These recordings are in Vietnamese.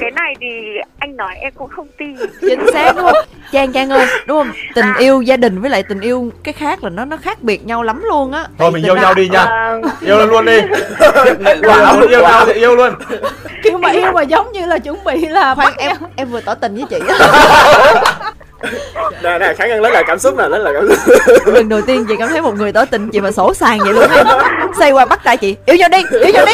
cái này thì anh nói em cũng không tin. Chính xác đúng không? Trang trang ơi đúng không? Tình à. yêu gia đình với lại tình yêu cái khác là nó nó khác biệt nhau lắm luôn á. Thôi mình yêu nhau đi nha. À... yêu luôn đi. Wow, yêu nhau thì yêu luôn. Nhưng mà yêu mà giống như là chuẩn bị là khoan em em vừa tỏ tình với chị. Nè nè khả ngân lấy lại cảm xúc nè lấy lại cảm xúc. Lần đầu tiên chị cảm thấy một người tỏ tình chị mà sổ sàng vậy luôn em xoay qua bắt tay chị. Yêu nhau đi yêu nhau đi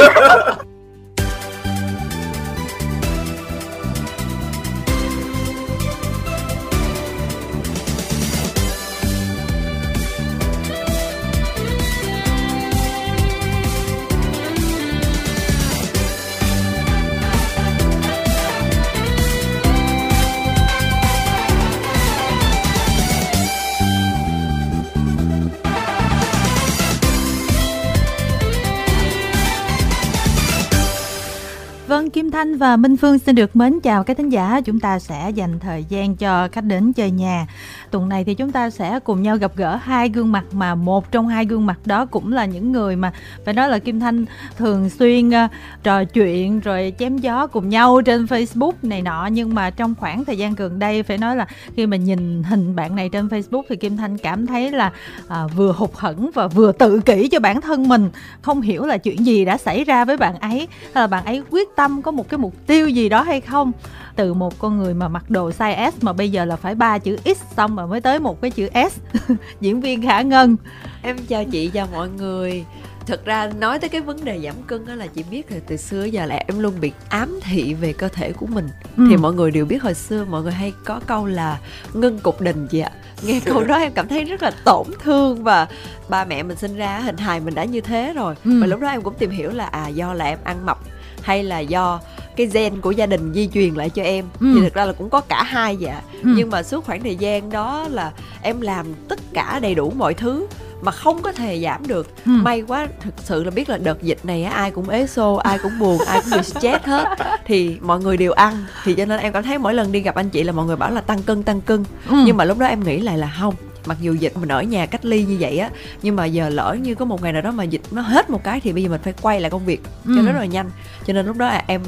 Thanh và Minh Phương xin được mến chào các thính giả. Chúng ta sẽ dành thời gian cho khách đến chơi nhà. Tuần này thì chúng ta sẽ cùng nhau gặp gỡ hai gương mặt mà một trong hai gương mặt đó cũng là những người mà phải nói là Kim Thanh thường xuyên uh, trò chuyện rồi chém gió cùng nhau trên Facebook này nọ nhưng mà trong khoảng thời gian gần đây phải nói là khi mà nhìn hình bạn này trên Facebook thì Kim Thanh cảm thấy là uh, vừa hụt hẫng và vừa tự kỷ cho bản thân mình, không hiểu là chuyện gì đã xảy ra với bạn ấy hay là bạn ấy quyết tâm có một cái mục tiêu gì đó hay không? Từ một con người mà mặc đồ size S mà bây giờ là phải ba chữ X xong mà mới tới một cái chữ S. Diễn viên Khả Ngân. Em chào chị chào mọi người. Thật ra nói tới cái vấn đề giảm cân đó là chị biết là từ xưa giờ là em luôn bị ám thị về cơ thể của mình. Ừ. thì mọi người đều biết hồi xưa mọi người hay có câu là ngân cục đình chị ạ. Nghe câu đó em cảm thấy rất là tổn thương và ba mẹ mình sinh ra hình hài mình đã như thế rồi. Ừ. và lúc đó em cũng tìm hiểu là à do là em ăn mập hay là do cái gen của gia đình di truyền lại cho em ừ. thì thực ra là cũng có cả hai dạ ừ. nhưng mà suốt khoảng thời gian đó là em làm tất cả đầy đủ mọi thứ mà không có thể giảm được ừ. may quá thực sự là biết là đợt dịch này ai cũng ế xô ai cũng buồn ai cũng bị stress hết thì mọi người đều ăn thì cho nên em cảm thấy mỗi lần đi gặp anh chị là mọi người bảo là tăng cân tăng cân ừ. nhưng mà lúc đó em nghĩ lại là không mặc dù dịch mình ở nhà cách ly như vậy á nhưng mà giờ lỡ như có một ngày nào đó mà dịch nó hết một cái thì bây giờ mình phải quay lại công việc cho ừ. nó rất là nhanh. Cho nên lúc đó là em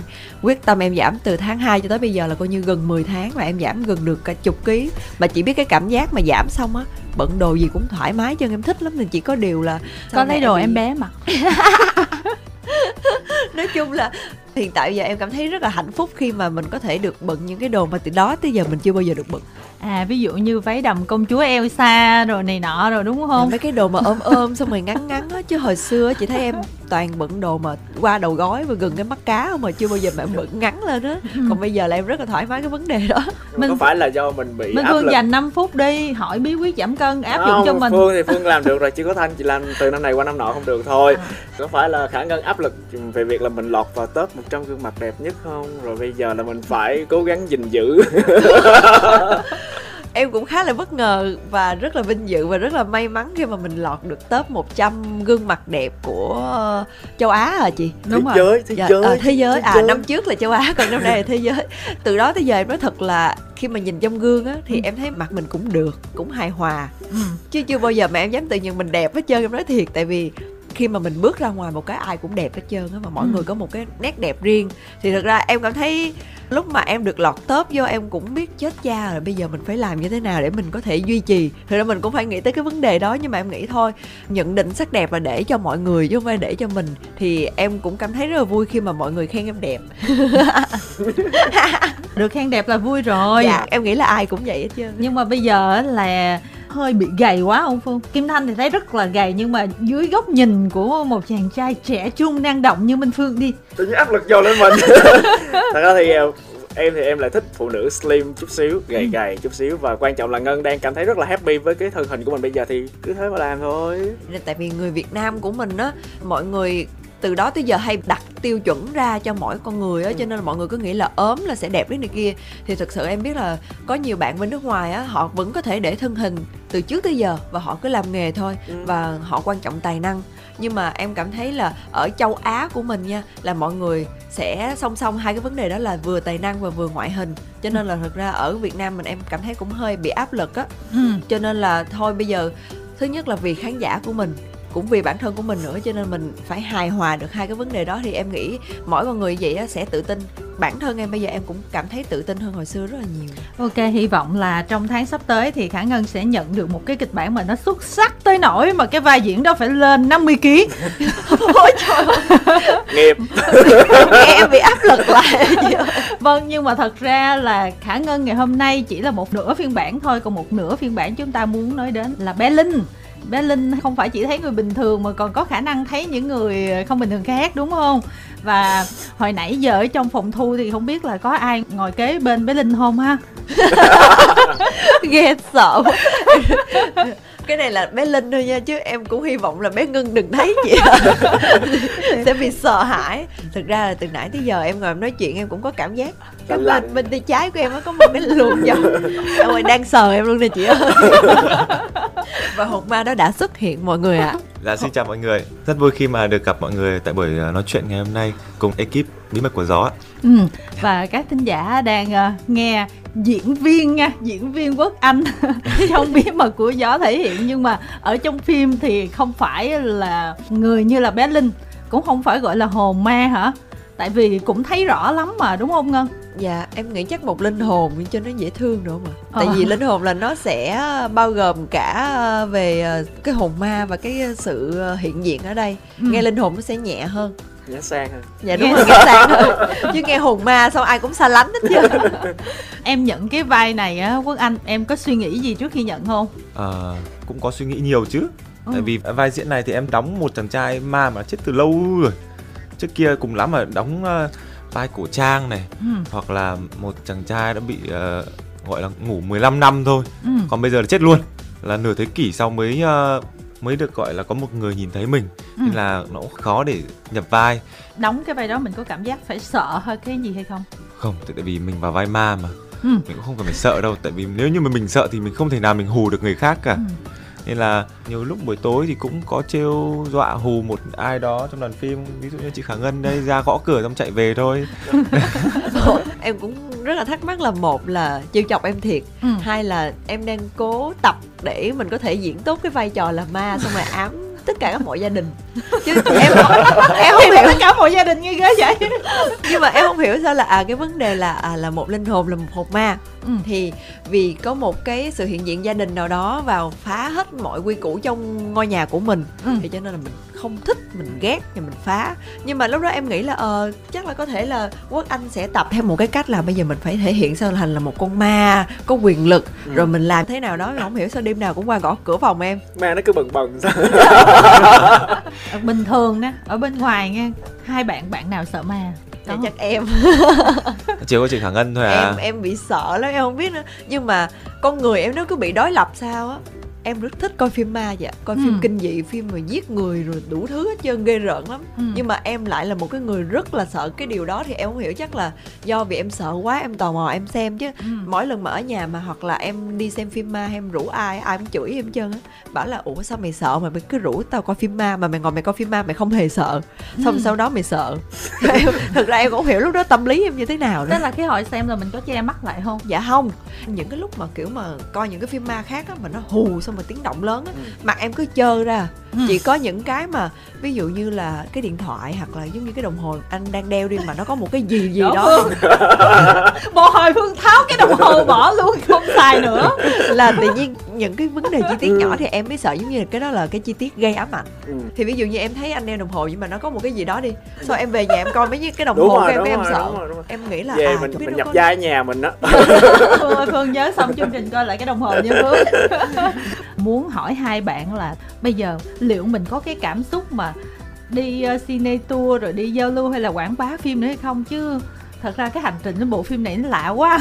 quyết tâm em giảm từ tháng 2 cho tới bây giờ là coi như gần 10 tháng và em giảm gần được cả chục ký. Mà chỉ biết cái cảm giác mà giảm xong á bận đồ gì cũng thoải mái cho em thích lắm nên chỉ có điều là có lấy đồ em bé mặc nói chung là hiện tại giờ em cảm thấy rất là hạnh phúc khi mà mình có thể được bận những cái đồ mà từ đó tới giờ mình chưa bao giờ được bận à ví dụ như váy đầm công chúa Elsa rồi này nọ rồi đúng không mấy cái đồ mà ôm ôm xong rồi ngắn ngắn á chứ hồi xưa chị thấy em toàn bận đồ mà qua đầu gói và gần cái mắt cá không mà chưa bao giờ mà em bận ngắn lên á ừ. còn bây giờ là em rất là thoải mái cái vấn đề đó mình có phải là do mình bị mình áp phương lực. dành 5 phút đi hỏi bí quyết giảm cân áp không, dụng cho mình phương thì phương làm được rồi chỉ có thanh chị làm từ năm này qua năm nọ không được thôi à. có phải là khả ngân áp lực về việc là mình lọt vào top 100 gương mặt đẹp nhất không rồi bây giờ là mình phải cố gắng gìn giữ em cũng khá là bất ngờ và rất là vinh dự và rất là may mắn khi mà mình lọt được top 100 gương mặt đẹp của châu Á hả chị? Đúng thế rồi. Giới, thế dạ, giới, à, thế giới. à năm trước là châu Á còn năm nay là thế giới. Từ đó tới giờ em nói thật là khi mà nhìn trong gương á thì ừ. em thấy mặt mình cũng được, cũng hài hòa. Ừ. Chứ chưa bao giờ mà em dám tự nhận mình đẹp hết trơn em nói thiệt tại vì khi mà mình bước ra ngoài một cái ai cũng đẹp hết trơn á mà mỗi ừ. người có một cái nét đẹp riêng. Thì thật ra em cảm thấy lúc mà em được lọt top vô em cũng biết chết cha rồi bây giờ mình phải làm như thế nào để mình có thể duy trì. Thì ra mình cũng phải nghĩ tới cái vấn đề đó nhưng mà em nghĩ thôi nhận định sắc đẹp là để cho mọi người chứ không phải để cho mình thì em cũng cảm thấy rất là vui khi mà mọi người khen em đẹp. Được khen đẹp là vui rồi. Dạ em nghĩ là ai cũng vậy hết trơn nhưng mà bây giờ là hơi bị gầy quá ông Phương. Kim Thanh thì thấy rất là gầy nhưng mà dưới góc nhìn của một chàng trai trẻ trung năng động như Minh Phương đi. Tự nhiên áp lực dồn lên mình. Thật ra thì ờ, em thì em lại thích phụ nữ slim chút xíu gầy ừ. gầy chút xíu. Và quan trọng là ngân đang cảm thấy rất là happy với cái thân hình của mình. Bây giờ thì cứ thế mà làm thôi. Tại vì người việt nam của mình á mọi người từ đó tới giờ hay đặt tiêu chuẩn ra cho mỗi con người á ừ. cho nên là mọi người cứ nghĩ là ốm là sẽ đẹp đến này kia thì thực sự em biết là có nhiều bạn bên nước ngoài á họ vẫn có thể để thân hình từ trước tới giờ và họ cứ làm nghề thôi ừ. và họ quan trọng tài năng nhưng mà em cảm thấy là ở châu Á của mình nha là mọi người sẽ song song hai cái vấn đề đó là vừa tài năng và vừa ngoại hình cho nên là thật ra ở Việt Nam mình em cảm thấy cũng hơi bị áp lực á ừ. cho nên là thôi bây giờ thứ nhất là vì khán giả của mình cũng vì bản thân của mình nữa cho nên mình phải hài hòa được hai cái vấn đề đó. Thì em nghĩ mỗi con người vậy á sẽ tự tin. Bản thân em bây giờ em cũng cảm thấy tự tin hơn hồi xưa rất là nhiều. Ok, hy vọng là trong tháng sắp tới thì Khả Ngân sẽ nhận được một cái kịch bản mà nó xuất sắc tới nỗi mà cái vai diễn đó phải lên 50 kg. ôi trời nghiệp. Nghe em bị áp lực lại. Vâng, nhưng mà thật ra là Khả Ngân ngày hôm nay chỉ là một nửa phiên bản thôi, còn một nửa phiên bản chúng ta muốn nói đến là bé Linh. Bé Linh không phải chỉ thấy người bình thường mà còn có khả năng thấy những người không bình thường khác, đúng không? Và hồi nãy giờ ở trong phòng thu thì không biết là có ai ngồi kế bên bé Linh không ha? ghê sợ cái này là bé linh thôi nha, chứ em cũng hy vọng là bé ngân đừng thấy chị sẽ bị sợ hãi thực ra là từ nãy tới giờ em ngồi em nói chuyện em cũng có cảm giác cái bên bên tay trái của em nó có một cái luồng dòng em ơi đang sờ em luôn nè chị ơi. Và hồn ma đó đã xuất hiện mọi người ạ. Dạ xin chào mọi người. Rất vui khi mà được gặp mọi người tại buổi ờ, nói chuyện ngày hôm nay Cùng ekip Bí mật của gió ạ. Ừ, và các thính giả đang ờ, nghe diễn viên nha, diễn viên Quốc Anh. Trong bí mật của gió thể hiện nhưng mà ở trong phim thì không phải là người như là bé Linh, cũng không phải gọi là hồn ma hả? Tại vì cũng thấy rõ lắm mà đúng không Ngân? Dạ em nghĩ chắc một linh hồn cho nó dễ thương nữa mà Tại Ờ. vì linh hồn là nó sẽ bao gồm cả ờ, về ờ, cái hồn ma và cái sự hiện diện ở đây Ừ. Nghe linh hồn nó sẽ nhẹ hơn nhá sang hơn Dạ đúng rồi nghe sang hơn Chứ nghe hồn ma sao ai cũng xa lánh hết chứ Em nhận cái vai này á Quốc Anh, em có suy nghĩ gì trước khi nhận không? Ờ, cũng có suy nghĩ nhiều chứ Ừ. Tại vì vai diễn này thì em đóng một chàng trai ma mà chết từ lâu rồi Trước kia cùng lắm mà đóng ờ, vai cổ trang này Ừ. Hoặc là một chàng trai đã bị ờ, gọi là ngủ 15 năm thôi Ừ. Còn bây giờ là chết luôn Là nửa thế kỷ sau mới ờ, mới được gọi là có một người nhìn thấy mình Ừ. Nên là nó cũng khó để nhập vai Đóng cái vai đó mình có cảm giác phải sợ hay cái gì hay không? Không, tại tại vì mình vào vai ma mà Ừ. Mình cũng không cần phải sợ đâu Tại vì nếu như mà mình sợ thì mình không thể nào mình hù được người khác cả Ừ. Nên là nhiều lúc buổi tối thì cũng có trêu dọa hù một ai đó trong đoàn phim Ví dụ như chị Khả Ngân đây ra gõ cửa xong chạy về thôi Em cũng rất là thắc mắc là một là trêu chọc em thiệt Ừ. Hai là em đang cố tập để mình có thể diễn tốt cái vai trò là ma Xong rồi ám tất cả các mọi gia đình chứ em em không hiểu Tất cả mọi gia đình như thế vậy. nhưng mà em không hiểu sao là à cái vấn đề là à, là một linh hồn là một hồn ma Ừ. thì vì có một cái sự hiện diện gia đình nào đó vào phá hết mọi quy củ trong ngôi nhà của mình Ừ. thì cho nên là mình không thích mình ghét thì mình phá nhưng mà lúc đó em nghĩ là ờ chắc là có thể là quốc anh sẽ tập theo một cái cách là bây giờ mình phải thể hiện sao thành là một con ma có quyền lực Ừ. rồi mình làm thế nào đó không hiểu sao đêm nào cũng qua gõ cửa phòng em ma nó cứ bần bần sao bình thường nè ở bên ngoài nha hai bạn bạn nào sợ ma Dạ, Có. chắc em. Chỉ có chị Khả Ngân thôi à? Em em bị sợ lắm em không biết nữa. Nhưng mà con người em nó cứ bị đối lập sao á em rất thích coi phim ma vậy coi phim Ừ. kinh dị phim mà giết người rồi đủ thứ hết trơn ghê rợn lắm. Ừ. nhưng mà em lại là một cái người rất là sợ cái điều đó thì em không hiểu chắc là do vì em sợ quá em tò mò em xem chứ. Ừ. mỗi lần mà ở nhà mà hoặc là em đi xem phim ma em rủ ai ai cũng chửi em trơn á. Bảo là ủa sao mày sợ mà mày cứ rủ tao coi phim ma mà mày ngồi mày coi phim ma mày không hề sợ? Xong Ừ. sau đó mày sợ. Em, thực ra em cũng hiểu lúc đó tâm lý em như thế nào nữa. Tức là cái hồi xem là mình có che mắt lại không? Dạ không. Những cái lúc mà kiểu mà coi những cái phim ma khác á mà nó hù xong rồi tiếng động lớn á Ừ. mặt em cứ trơ ra. Ừ. chỉ có những cái mà ví dụ như là cái điện thoại hoặc là giống như cái đồng hồ anh đang đeo đi mà nó có một cái gì gì Đó, đó bộ hồi phương tháo cái đồng hồ bỏ luôn không xài nữa. Là tự nhiên những cái vấn đề chi tiết nhỏ thì em mới sợ giống như là cái đó là cái chi tiết gây ám ảnh. Ừ. thì ví dụ như em thấy anh đeo đồng hồ nhưng mà nó có một cái gì đó đi sau em về nhà em coi mấy cái đồng đúng hồ của rồi em đúng em rồi, sợ? đúng rồi đúng rồi. Em nghĩ là về à mình mình nhập có- ở nhà mình đó. Phương ơi Phương nhớ xong chương trình coi lại cái đồng hồ như Phương Muốn hỏi hai bạn là Bây giờ liệu mình có cái cảm xúc mà Đi uh, cine tour rồi đi giao lưu hay là quảng bá phim nữa hay không chứ Thật ra cái hành trình của bộ phim này nó lạ quá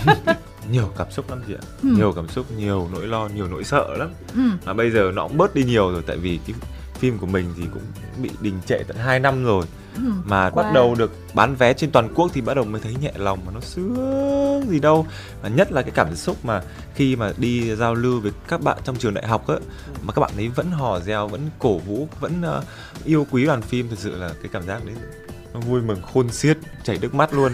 Nhiều cảm xúc lắm chị ạ Ừ. Nhiều cảm xúc, nhiều nỗi lo, nhiều nỗi sợ lắm ừ. Mà bây giờ nó cũng bớt đi nhiều rồi Tại vì cái phim của mình thì cũng bị đình trệ tận 2 năm rồi Ừ. Mà Qua. bắt đầu được bán vé trên toàn quốc thì bắt đầu mới thấy nhẹ lòng mà nó sướng gì đâu Và nhất là cái cảm xúc mà khi mà đi giao lưu với các bạn trong trường đại học á Mà các bạn ấy vẫn hò reo, vẫn cổ vũ, vẫn ờ, yêu quý đoàn phim Thực sự là cái cảm giác đấy nó vui mừng khôn xiết, chảy nước mắt luôn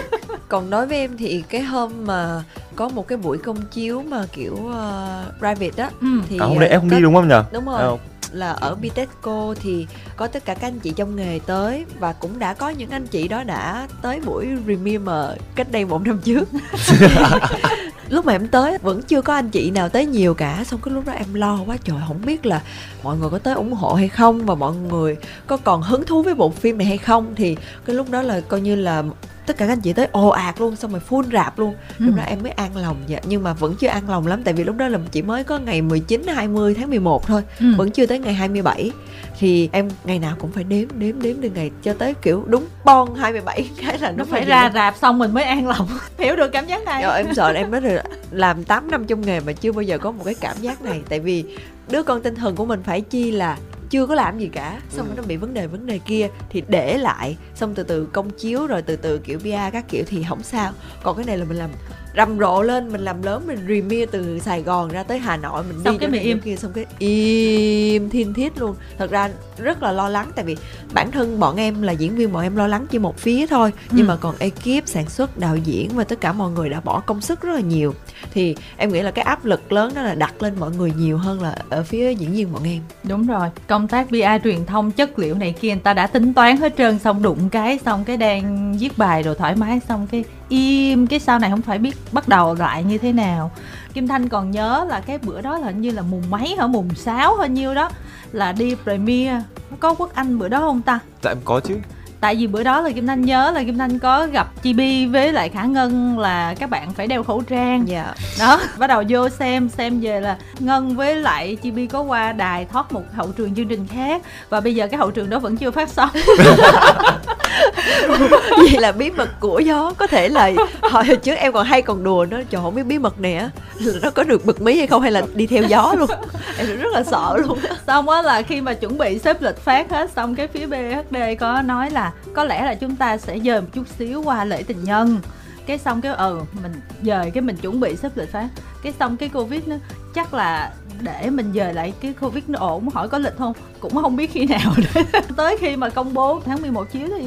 còn đối với em thì cái hôm mà có một cái buổi công chiếu mà kiểu uh, private á Ừ. thì À hôm nay ờ, em không có- đi đúng không nhỉ? đúng rồi À, là ở Bitexco thì có tất cả các anh chị trong nghề tới và cũng đã có những anh chị đó đã tới buổi Remember cách đây một năm trước. Lúc mà em tới vẫn chưa có anh chị nào tới nhiều cả xong cái lúc đó em lo quá trời không biết là mọi người có tới ủng hộ hay không và mọi người có còn hứng thú với bộ phim này hay không. Thì cái lúc đó là coi như là tất cả các anh chị tới ồ ạt luôn xong rồi full rạp luôn. Lúc Ừ. đó em mới an lòng dạ nhưng mà vẫn chưa an lòng lắm tại vì lúc đó là chỉ mới có ngày 19 20 tháng 11 thôi Ừ. vẫn chưa tới ngày 27 thì em ngày nào cũng phải đếm đếm đếm từ ngày cho tới kiểu đúng bon 27 cái là nó nó phải ra rạp xong mình mới an lòng. Hiểu được cảm giác này. Rồi em sợ là em nói rồi làm 8 năm trong nghề mà chưa bao giờ có một cái cảm giác này. Tại vì đứa con tinh thần của mình phải chi là chưa có làm gì cả xong rồi nó bị vấn đề vấn đề kia thì để lại xong từ từ công chiếu rồi từ từ kiểu bia các kiểu thì không sao. Còn cái này là mình làm rầm rộ lên mình làm lớn mình remia từ Sài Gòn ra tới Hà Nội mình Xong đi cái mình im. kia xong cái im thiên thiết luôn thật ra rất là lo lắng tại vì bản thân bọn em là diễn viên bọn em lo lắng chỉ một phía thôi nhưng Ừ. mà còn ekip sản xuất đạo diễn và tất cả mọi người đã bỏ công sức rất là nhiều thì em nghĩ là cái áp lực lớn đó là đặt lên mọi người nhiều hơn là ở phía diễn viên bọn em Đúng rồi, công tác PR truyền thông chất liệu này kia người ta đã tính toán hết trơn xong đụng cái xong cái đang viết bài rồi thoải mái xong cái im, cái sau này không phải biết bắt đầu lại như thế nào. Kim Thanh còn nhớ là cái bữa đó là hình như là mùng mấy hả mùng sáu hay nhiêu đó là đi premiere có quốc anh bữa đó không ta? dạ em có chứ Tại vì bữa đó là Kim Thanh nhớ là Kim Thanh có gặp Chibi với lại Khả Ngân là các bạn phải đeo khẩu trang. Dạ. Đó bắt đầu vô xem xem về là ngân với lại chibi có qua đài thoát một hậu trường chương trình khác và bây giờ cái hậu trường đó vẫn chưa phát sóng. Vậy là bí mật của gió có thể là hồi trước em còn hay còn đùa nó trời không biết bí mật này á nó có được bật mí hay không hay là đi theo gió luôn. Em rất là sợ luôn xong á là khi mà chuẩn bị xếp lịch phát hết xong cái phía BHD có nói là có lẽ là chúng ta sẽ dời một chút xíu qua lễ tình nhân. Cái xong cái ừ mình dời cái mình chuẩn bị xếp lịch phát cái xong cái covid nó, chắc là để mình dời lại cái covid nó ổn, hỏi có lịch không? Cũng không biết khi nào. Tới khi mà công bố tháng 11 chiếu thì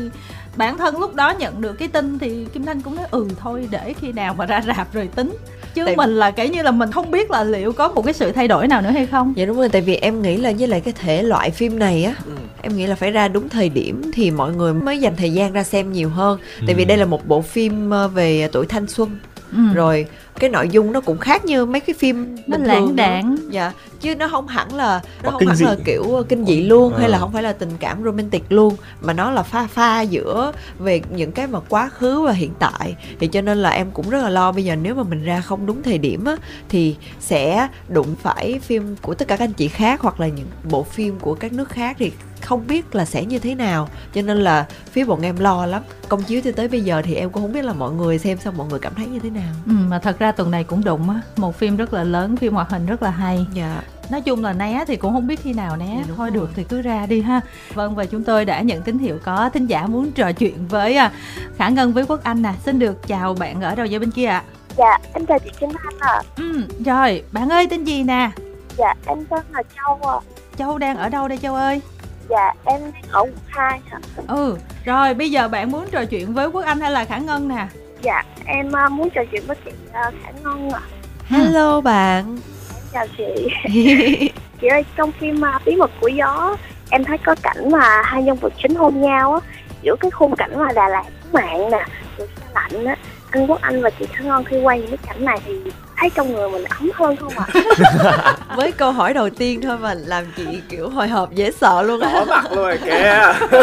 bản thân lúc đó nhận được cái tin thì kim thanh cũng nói ừ thôi để khi nào mà ra rạp rồi tính chứ Tại- mình là kể như là mình không biết là liệu có một cái sự thay đổi nào nữa hay không dạ đúng rồi tại vì em nghĩ là với lại cái thể loại phim này á Ừ. em nghĩ là phải ra đúng thời điểm thì mọi người mới dành thời gian ra xem nhiều hơn tại vì Ừ. đây là một bộ phim ờ, về tuổi thanh xuân ừ. rồi cái nội dung nó cũng khác như mấy cái phim nó bình lãng đãng dạ chứ nó không hẳn là nó Hoặc không hẳn dị. là kiểu ờ, kinh dị luôn hay là Ờ. không phải là tình cảm romantic luôn mà nó là pha pha giữa về những cái mà quá khứ và hiện tại thì cho nên là em cũng rất là lo bây giờ nếu mà mình ra không đúng thời điểm á thì sẽ đụng phải phim của tất cả các anh chị khác hoặc là những bộ phim của các nước khác thì không biết là sẽ như thế nào. Cho nên là phía bọn em lo lắm. Công chiếu cho tới bây giờ thì em cũng không biết là mọi người xem xong mọi người cảm thấy như thế nào. Ừ, mà thật ra tuần này cũng đụng á. Một phim rất là lớn phim hoạt hình rất là hay. Dạ. Nói chung là né thì cũng không biết khi nào né. Dạ, thôi rồi. được thì cứ ra đi ha. Vâng và chúng tôi đã nhận tín hiệu có thính giả muốn trò chuyện với à, khả ngân với quốc anh nè. Xin được chào bạn ở đầu dây bên kia ạ. Dạ, em chào chị Kim Thanh ạ. ừ, rồi bạn ơi tên gì nè? Dạ, em tên là Châu ạ. châu đang ở đâu đây châu ơi Dạ, em đang ở quận 2 ạ. ừ rồi bây giờ bạn muốn trò chuyện với quốc anh hay là khả ngân nè Dạ, em à, muốn trò chuyện với chị à, Khả Ngân ạ. hello bạn Em chào chị. chị ơi, trong phim à, Bí mật của gió, em thấy có cảnh mà hai nhân vật chính hôn nhau á, giữa cái khung cảnh mà Đà Lạt mạng nè, rồi xe lạnh á. Anh Quốc Anh và chị Khả Ngân khi quay những cái cảnh này thì thấy trong người mình ấm hơn không ạ? với câu hỏi đầu tiên thôi mà làm chị kiểu hồi hộp dễ sợ luôn á mặt luôn rồi kìa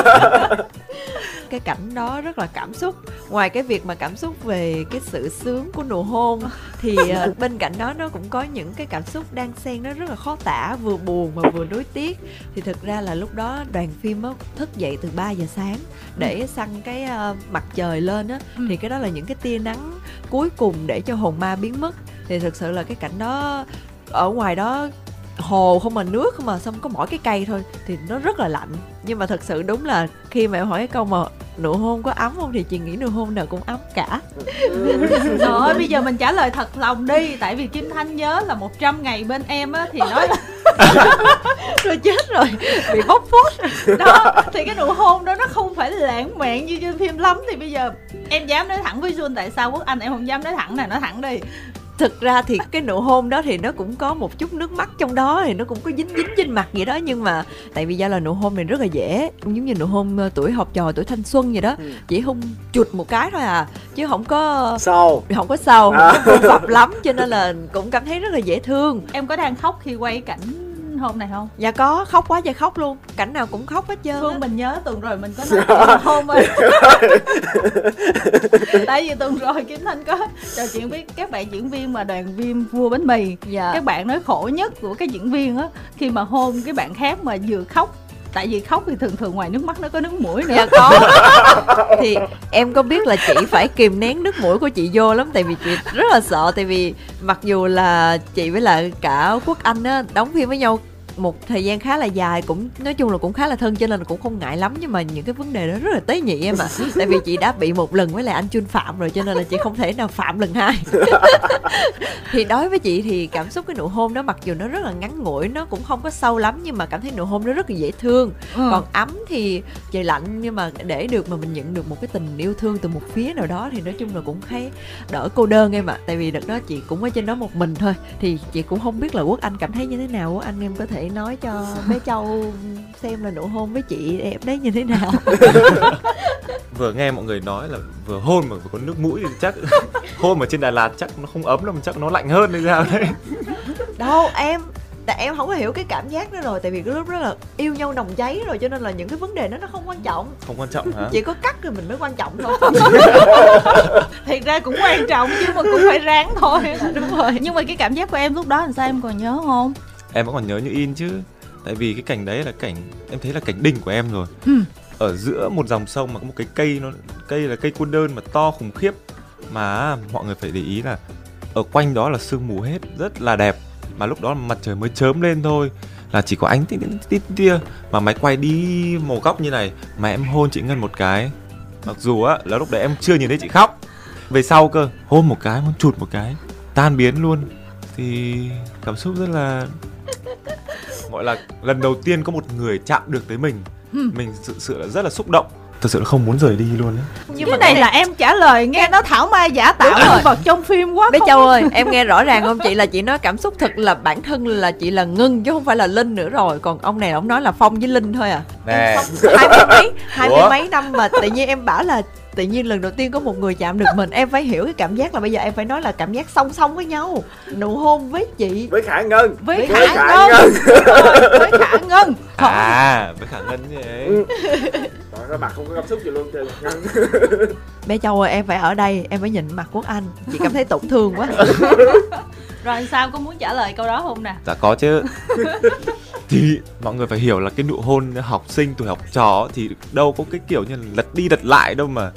cái cảnh đó rất là cảm xúc. Ngoài cái việc mà cảm xúc về cái sự sướng của nụ hôn thì ờ, bên cạnh đó nó cũng có những cái cảm xúc đang xen nó rất là khó tả vừa buồn mà vừa nuối tiếc. Thì thực ra là lúc đó đoàn phim á thức dậy từ 3 giờ sáng để săn cái ờ, mặt trời lên á. Ừ. thì cái đó là những cái tia nắng cuối cùng để cho hồn ma biến mất. Thì thực sự là cái cảnh đó ở ngoài đó hồ không mà nước không mà xong có mỗi cái cây thôi thì nó rất là lạnh. Nhưng mà thật sự đúng là khi mà em hỏi cái câu mà nụ hôn có ấm không thì chị nghĩ nụ hôn nào cũng ấm cả. Rồi bây giờ mình trả lời thật lòng đi tại vì kim thanh nhớ là 100 ngày bên em á thì nói rồi chết rồi bị bóc phốt. Đó thì cái nụ hôn đó nó không phải lãng mạn như trên phim lắm. Thì bây giờ em dám nói thẳng với Jun tại sao quốc anh em không dám nói thẳng nè nói thẳng đi thực ra thì cái nụ hôn đó thì nó cũng có một chút nước mắt trong đó thì nó cũng có dính dính trên mặt vậy đó nhưng mà tại vì do là nụ hôn này rất là dễ giống như nụ hôn ờ, tuổi học trò tuổi thanh xuân vậy đó Ừ. chỉ hôn chụt một cái thôi à chứ không có sau không có sâu À. không có lắm cho nên là cũng cảm thấy rất là dễ thương em có đang khóc khi quay cảnh hôn này không? Dạ có khóc quá trời khóc luôn. Cảnh nào cũng khóc hết trơn Phương mình nhớ tuần rồi mình có nói chuyện hôn rồi Tại vì tuần rồi Kim Thanh có trò chuyện với các bạn diễn viên mà đoàn viên vua bánh mì dạ. Các bạn nói khổ nhất của các diễn viên á Khi mà hôn cái bạn khác mà vừa khóc Tại vì khóc thì thường thường ngoài nước mắt nó có nước mũi nữa. Dạ có. Thì em có biết là chị phải kìm nén nước mũi của chị vô lắm tại vì chị rất là sợ. Tại vì mặc dù là chị với lại cả quốc anh á đóng phim với nhau một thời gian khá là dài cũng nói chung là cũng khá là thân cho nên là cũng không ngại lắm nhưng mà những cái vấn đề đó rất là tế nhị em ạ. Tại vì chị đã bị một lần với lại anh Chun phạm rồi cho nên là chị không thể nào phạm lần hai. Thì đối với chị thì cảm xúc cái nụ hôn đó mặc dù nó rất là ngắn ngủi nó cũng không có sâu lắm nhưng mà cảm thấy nụ hôn nó rất là dễ thương. Ừ. còn ấm thì trời lạnh nhưng mà để được mà mình nhận được một cái tình yêu thương từ một phía nào đó thì nói chung là cũng thấy đỡ cô đơn em ạ. Tại vì đợt đó chị cũng ở trên đó một mình thôi thì chị cũng không biết là quốc anh cảm thấy như thế nào. Quốc anh em có thể nói cho bé châu xem là nụ hôn với chị em đấy như thế nào. Vừa nghe mọi người nói là vừa hôn mà vừa có nước mũi thì chắc hôn mà trên Đà Lạt chắc nó không ấm đâu mà chắc nó lạnh hơn hay sao đấy. Đâu em tại em không có hiểu cái cảm giác đó rồi tại vì cái lúc đó là yêu nhau nồng cháy rồi cho nên là những cái vấn đề đó nó không quan trọng. Không quan trọng hả? Chỉ có cắt rồi mình mới quan trọng thôi. Thiệt ra cũng quan trọng chứ mà cũng phải ráng thôi. Đúng rồi. Nhưng mà cái cảm giác của em lúc đó làm sao em còn nhớ không? Em vẫn còn nhớ như in chứ. Tại vì cái cảnh đấy là cảnh em thấy là cảnh đỉnh của em rồi. Ừ. ở giữa một dòng sông mà có một cái cây nó cây là cây côn đơn mà to khủng khiếp mà mọi người phải để ý là ở quanh đó là sương mù hết rất là đẹp. Mà lúc đó mặt trời mới chớm lên thôi là chỉ có ánh tít tít tít tia mà máy quay đi một góc như này mà em hôn chị ngân một cái. Mặc dù á là lúc đấy em chưa nhìn thấy chị khóc. Về sau cơ hôn một cái hôn chụt một cái tan biến luôn. Thì cảm xúc rất là gọi là lần đầu tiên có một người chạm được tới mình. Ừ. mình thực sự là rất là xúc động. Thật sự là không muốn rời đi luôn á. Nhưng cái này là em trả lời nghe nó thảo mai giả tạo nhân vật trong phim quá bé châu ơi em nghe rõ ràng không? Chị là chị nói cảm xúc thực là bản thân là chị là ngân chứ không phải là linh nữa rồi. Còn ông này ông nói là phong với linh thôi à. Nè. Hai mươi mấy hai mươi mấy năm mà tự nhiên em bảo là tự nhiên lần đầu tiên có một người chạm được mình em phải hiểu cái cảm giác là bây giờ em phải nói là cảm giác song song với nhau. Nụ hôn với chị. Với khả ngân. Với Với khả khả ngân. Ngân. Rồi, với khả ngân. À với khả ngân. Trời ơi, mặt không có cảm xúc gì luôn trời ngân. Bé châu ơi em phải ở đây em phải nhìn mặt quốc anh. Chị cảm thấy tổn thương quá rồi sao? Có muốn trả lời câu đó không nè? Dạ có chứ. Thì mọi người phải hiểu là cái nụ hôn học sinh tuổi học trò thì đâu có cái kiểu như là lật đi lật lại đâu mà.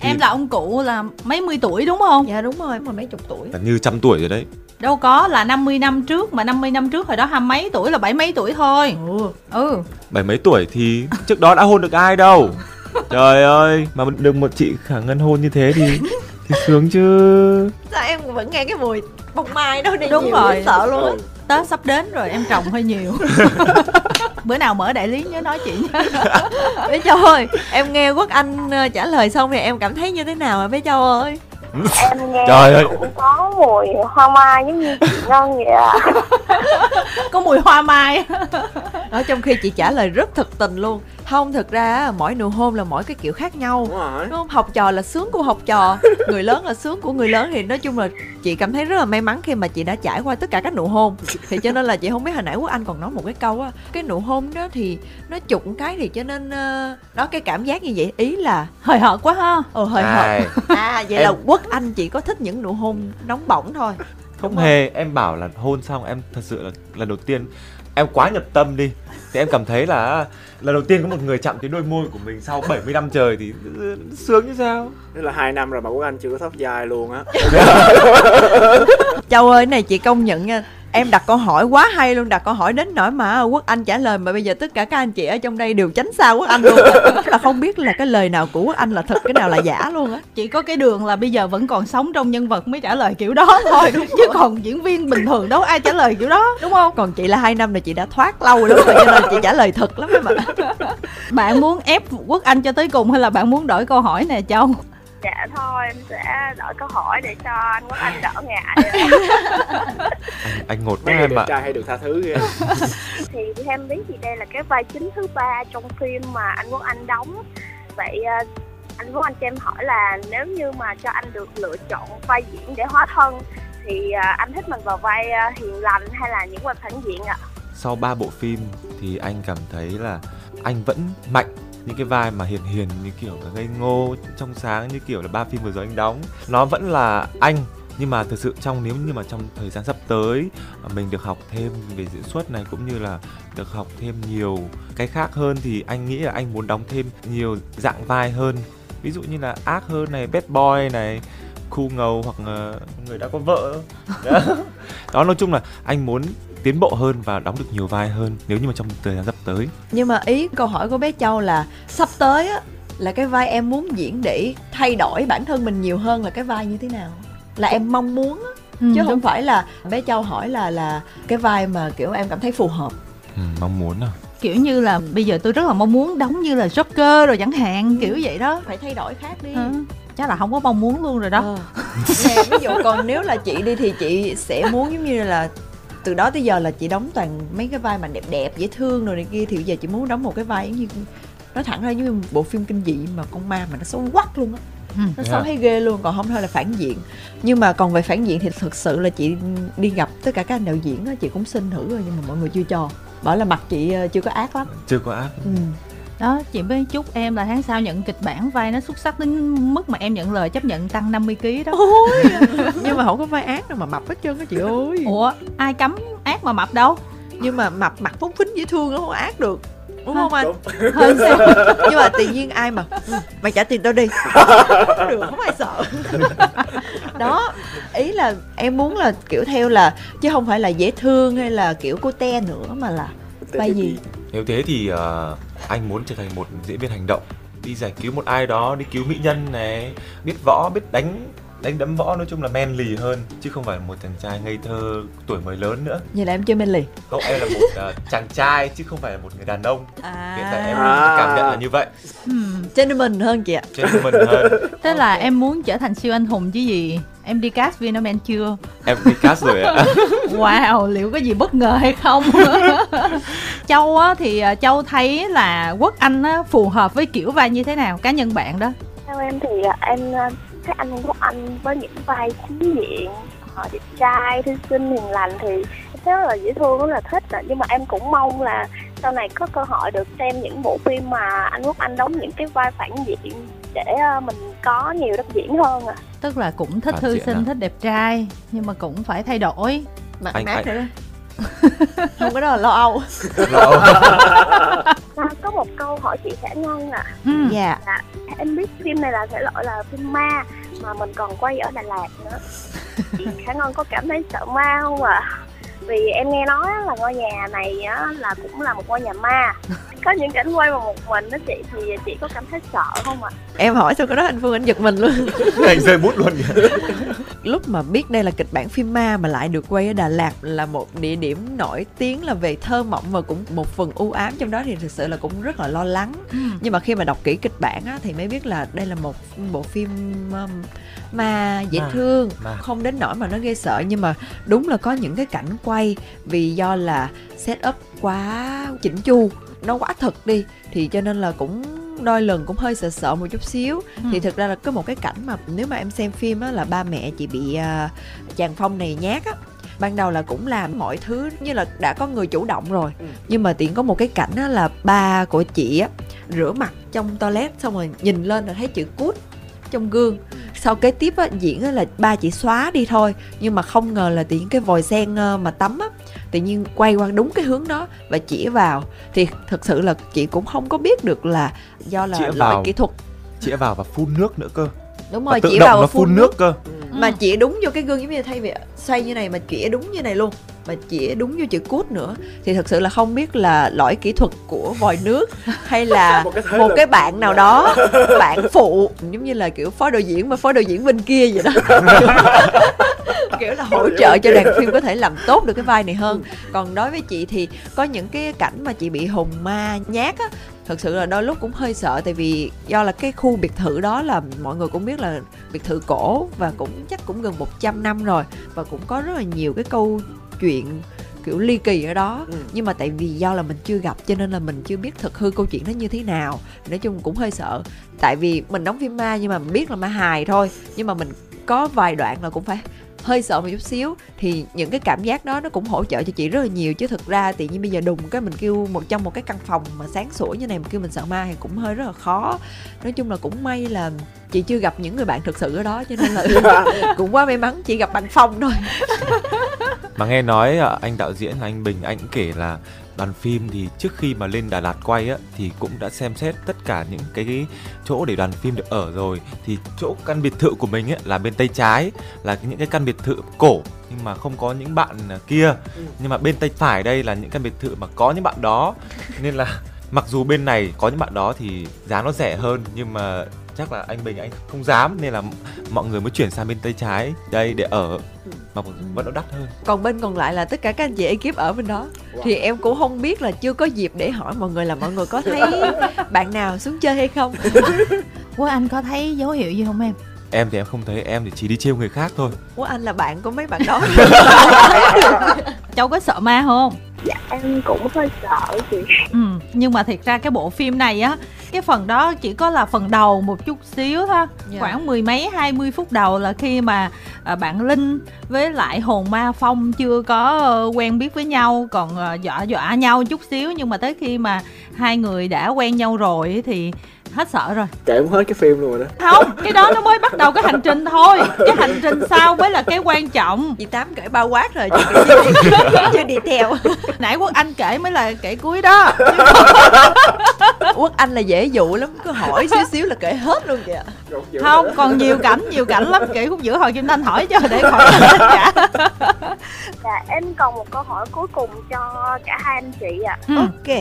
Thì em là ông cụ là mấy mươi tuổi đúng không? Dạ đúng rồi mà mấy chục tuổi. Là như trăm tuổi rồi đấy. Đâu có là 50 năm trước mà 50 năm trước hồi đó hai mấy tuổi là bảy mấy tuổi thôi. Ừ. ừ. Bảy mấy tuổi thì trước đó đã hôn được ai đâu? Trời ơi mà được một chị khả ngân hôn như thế thì thì sướng chứ. Sao em vẫn nghe cái mùi bông mai đó đi Đúng nhiều rồi. sợ luôn á. Ừ. tết sắp đến rồi em trồng hơi nhiều. Bữa nào mở đại lý nhớ nói chị nha. Bé châu ơi em nghe quốc anh ờ, trả lời xong thì em cảm thấy như thế nào à bé châu ơi? Em nghe Trời ơi. cũng có mùi hoa mai giống như chị Ngân vậy à. Có mùi hoa mai. Ở trong khi chị trả lời rất thực tình luôn không thực ra á, mỗi nụ hôn là mỗi cái kiểu khác nhau. Đúng rồi. Đúng không? Học trò là sướng của học trò người lớn là sướng của người lớn. Thì nói chung là chị cảm thấy rất là may mắn khi mà chị đã trải qua tất cả các nụ hôn. Thì cho nên là chị không biết hồi nãy quốc anh còn nói một cái câu á cái nụ hôn đó thì nó chụp một cái thì cho nên ờ, đó cái cảm giác như vậy. Ý là hời hợt quá ha. Ờ hơi hợt. À vậy Em- là quốc anh chỉ có thích những nụ hôn nóng bỏng thôi. Không hề. Em bảo là hôn xong em thật sự là lần đầu tiên em quá nhập tâm đi thì em cảm thấy là lần đầu tiên có một người chạm tới đôi môi của mình sau 70 năm trời thì sướng như sao? Thế là hai năm rồi mà quốc anh chưa có thóc dài luôn á. Châu ơi cái này chị công nhận nha Em đặt câu hỏi quá hay luôn Đặt câu hỏi đến nỗi mà Quốc Anh trả lời. Mà bây giờ tất cả các anh chị ở trong đây đều tránh xa Quốc Anh luôn. Rất là không biết là cái lời nào của Quốc Anh là thật Cái nào là giả luôn á. Chỉ có cái đường là bây giờ vẫn còn sống trong nhân vật mới trả lời kiểu đó thôi chứ còn diễn viên bình thường đâu ai trả lời kiểu đó đúng không? Còn chị là hai năm rồi chị đã thoát lâu lắm rồi Cho nên chị trả lời thật lắm ạ. Bạn muốn ép quốc anh cho tới cùng hay là bạn muốn đổi câu hỏi nè châu dạ thôi em sẽ đổi câu hỏi để cho anh Quốc Anh đỡ ngại. Anh, anh ngột quá em ạ. trai hay được tha thứ ghê. Thì em biết thì đây là cái vai chính thứ ba trong phim mà anh Quốc Anh đóng. Vậy ờ, anh Quốc Anh cho em hỏi là nếu như mà cho anh được lựa chọn vai diễn để hóa thân thì ờ, anh thích mình vào vai ờ, hiền lành hay là những vai phản diện ạ? Sau ba bộ phim thì anh cảm thấy là anh vẫn mạnh những cái vai mà hiền hiền như kiểu là ngây ngô trong sáng như kiểu là ba phim vừa rồi anh đóng nó vẫn là anh nhưng mà thực sự trong nếu như mà trong thời gian sắp tới mà mình được học thêm về diễn xuất này cũng như là được học thêm nhiều cái khác hơn thì anh nghĩ là anh muốn đóng thêm nhiều dạng vai hơn ví dụ như là ác hơn này bad boy này khu ngầu hoặc người đã có vợ đó. đó nói chung là anh muốn tiến bộ hơn và đóng được nhiều vai hơn nếu như mà trong thời gian sắp tới. Nhưng mà ý câu hỏi của bé châu là sắp tới á là cái vai em muốn diễn để thay đổi bản thân mình nhiều hơn là cái vai như thế nào? Là em mong muốn á Ừ, chứ đúng. không phải là bé châu hỏi là là cái vai mà kiểu em cảm thấy phù hợp. Ừ, mong muốn à. Kiểu như là bây giờ tôi rất là mong muốn đóng như là Joker rồi chẳng hạn kiểu vậy đó. Phải thay đổi khác đi. Ừ. chắc là không có mong muốn luôn rồi đó. Ờ. Nè, ví dụ còn nếu là chị đi thì chị sẽ muốn giống như là từ đó tới giờ là chị đóng toàn mấy cái vai mà đẹp đẹp dễ thương rồi này kia thì bây giờ chị muốn đóng một cái vai giống như nói thẳng ra giống như bộ phim kinh dị mà con ma mà nó xấu quắc luôn á Ừ. nó Yeah. xấu thấy ghê luôn còn không thôi là phản diện nhưng mà còn về phản diện thì thực sự là chị đi gặp tất cả các anh đạo diễn á chị cũng xin thử rồi nhưng mà mọi người chưa cho bảo là mặt chị ờ, chưa có ác lắm chưa có ác ừ. Đó chị mới chúc em là tháng sau nhận kịch bản vai nó xuất sắc đến mức mà em nhận lời chấp nhận tăng 50 kg đó. Ôi nhưng mà không có vai ác nào mà mập hết trơn á chị ơi. Ủa ai cấm ác mà mập đâu? Nhưng mà mập mặt phóng phính dễ thương nó không ác được. Đúng không anh? Đúng. hơn sao nhưng mà tự nhiên ai mà "Ừ, mày trả tiền tao đi. Không được không ai sợ. Đó ý là em muốn là kiểu theo là chứ không phải là dễ thương hay là kiểu cô te nữa mà là vai gì nếu thế thì uh, anh muốn trở thành một diễn viên hành động đi giải cứu một ai đó đi cứu mỹ nhân này biết võ biết đánh đánh đấm võ nói chung là manly hơn chứ không phải là một chàng trai ngây thơ tuổi mới lớn nữa. Vậy là em chơi Manly. Không em là một ờ, chàng trai chứ không phải là một người đàn ông. À. Hiện tại em À. cảm nhận là như vậy. Hmm. gentleman hơn chị ạ trên mình hơn. Thế là em muốn trở thành siêu anh hùng chứ gì? Em đi cast Vinamilk chưa? Em đi cast rồi ạ. Wow liệu có gì bất ngờ hay không? Châu á thì à, châu thấy là quốc anh á phù hợp với kiểu vai như thế nào? Cá nhân bạn đó. Theo em thì ờ, em thấy anh Quốc Anh với những vai chính diện họ đẹp trai thư sinh hiền lành thì em thấy rất là dễ thương rất là thích ạ. nhưng mà em cũng mong là sau này có cơ hội được xem những bộ phim mà anh Quốc Anh đóng những cái vai phản diện để ờ, mình có nhiều đất diễn hơn à tức là cũng thích Phản thư sinh à? thích đẹp trai nhưng mà cũng phải thay đổi mặt Anh- rồi đó không có đó là lo âu. À, có một câu hỏi chị Khả Ngân à Hmm. dạ. Em biết phim này là thể loại là phim ma mà mình còn quay ở Đà Lạt nữa. Chị Khả Ngân có cảm thấy sợ ma không ạ vì em nghe nói là ngôi nhà này á, là cũng là một ngôi nhà ma. Có những cảnh quay mà một mình đó chị thì chị có cảm thấy sợ không ạ? Em hỏi xong cái đó anh phương anh giật mình luôn. Anh rơi bút luôn kìa. Lúc mà biết đây là kịch bản phim ma mà lại được quay ở Đà Lạt là một địa điểm nổi tiếng là về thơ mộng và cũng một phần u ám trong đó thì thực sự là cũng rất là lo lắng. Hmm. nhưng mà khi mà đọc kỹ kịch bản á, thì mới biết là đây là một bộ phim um, ma dễ thương Ma. không đến nỗi mà nó gây sợ. Nhưng mà đúng là có những cái cảnh quay vì do là set up quá chỉnh chu nó quá thật đi thì cho nên là cũng đôi lần cũng hơi sợ sợ một chút xíu Ừ. thì thực ra là có một cái cảnh mà nếu mà em xem phim á là ba mẹ chị bị à, chàng phong này nhát á ban đầu là cũng làm mọi thứ như là đã có người chủ động rồi Ừ. nhưng mà tiện có một cái cảnh á là ba của chị á rửa mặt trong toilet xong rồi nhìn lên là thấy chữ cút trong gương. Sau kế tiếp á diễn á là ba chị xóa đi thôi nhưng mà không ngờ là tự nhiên cái vòi sen ờ, mà tắm á tự nhiên quay qua đúng cái hướng đó và chĩa vào. Thì thật sự là chị cũng không có biết được là do là vào. kỹ thuật. Chĩa vào và phun nước nữa cơ đúng rồi động vào nó phun nước. cơ. Mà chĩa đúng vô cái gương giống như thay vì xoay như này mà chĩa đúng như này luôn. Mà chĩa đúng vô chữ cút nữa. Thì thật sự là không biết là lỗi kỹ thuật của vòi nước hay là Một cái một cái bạn nào đó bạn phụ giống như là kiểu phó đạo diễn mà phó đạo diễn bên kia vậy đó. Kiểu là hỗ trợ cho đoàn phim có thể làm tốt được cái vai này hơn. Còn đối với chị thì có những cái cảnh mà chị bị hùng ma nhát á thật sự là đôi lúc cũng hơi sợ tại vì do là cái khu biệt thự đó là mọi người cũng biết là biệt thự cổ và cũng chắc cũng gần 100 năm rồi và cũng có rất là nhiều cái câu chuyện kiểu ly kỳ ở đó. Ừ. nhưng mà tại vì do là mình chưa gặp cho nên là mình chưa biết thực hư câu chuyện nó như thế nào. Nói chung cũng hơi sợ. Tại vì mình đóng phim ma nhưng mà mình biết là ma hài thôi. Nhưng mà mình có vài đoạn là cũng phải hơi sợ một chút xíu thì những cái cảm giác đó nó cũng hỗ trợ cho chị rất là nhiều. Chứ thực ra tự nhiên bây giờ đùng cái mình kêu một trong một cái căn phòng mà sáng sủa như này mà kêu mình sợ ma thì cũng hơi rất là khó. Nói chung là cũng may là chị chưa gặp những người bạn thực sự ở đó cho nên là cũng quá may mắn chỉ gặp bằng phong thôi mà nghe nói à, anh đạo diễn là anh Bình anh cũng kể là đoàn phim thì trước khi mà lên Đà Lạt quay á thì cũng đã xem xét tất cả những cái, chỗ để đoàn phim được ở rồi. Thì chỗ căn biệt thự của mình ấy là bên tay trái là những cái căn biệt thự cổ nhưng mà không có những bạn à, kia. Nhưng mà bên tay phải đây là những căn biệt thự mà có những bạn đó. Nên là mặc dù bên này có những bạn đó thì giá nó rẻ hơn nhưng mà chắc là anh Bình anh không dám nên là mọi người mới chuyển sang bên tay trái đây để ở mà vẫn nó đắt hơn. Còn bên còn lại là tất cả các anh chị ekip ở bên đó. Thì em cũng không biết là chưa có dịp để hỏi mọi người là mọi người có thấy bạn nào xuống chơi hay không. Quốc Anh có thấy dấu hiệu gì không em? em thì em không thấy em thì chỉ đi trêu người khác thôi. Ủa anh là bạn của mấy bạn đó. Châu có sợ ma không? dạ em cũng hơi sợ chị. Ừ, nhưng mà thiệt ra cái bộ phim này á cái phần đó chỉ có là phần đầu một chút xíu thôi. Dạ. khoảng mười mấy hai mươi phút đầu là khi mà à, bạn linh với lại hồn ma phong chưa có ờ, quen biết với nhau còn ờ, dọa dọa nhau chút xíu nhưng mà tới khi mà hai người đã quen nhau rồi thì hết sợ rồi. Kể cũng hết cái phim luôn rồi đó. Không cái đó nó mới bắt đầu cái hành trình thôi. Cái hành trình sau mới là cái quan trọng. Chị tám kể bao quát rồi chị chưa đi, theo. Nãy quốc anh kể mới là kể cuối đó anh là dễ dụ lắm cứ hỏi xíu xíu là kể hết luôn kìa. Không còn nhiều cảnh nhiều cảnh lắm kể khúc giữa hồi kim thanh hỏi cho để khỏi tất cả. Dạ em còn một câu hỏi cuối cùng cho cả hai anh chị ạ. Ừ. ok.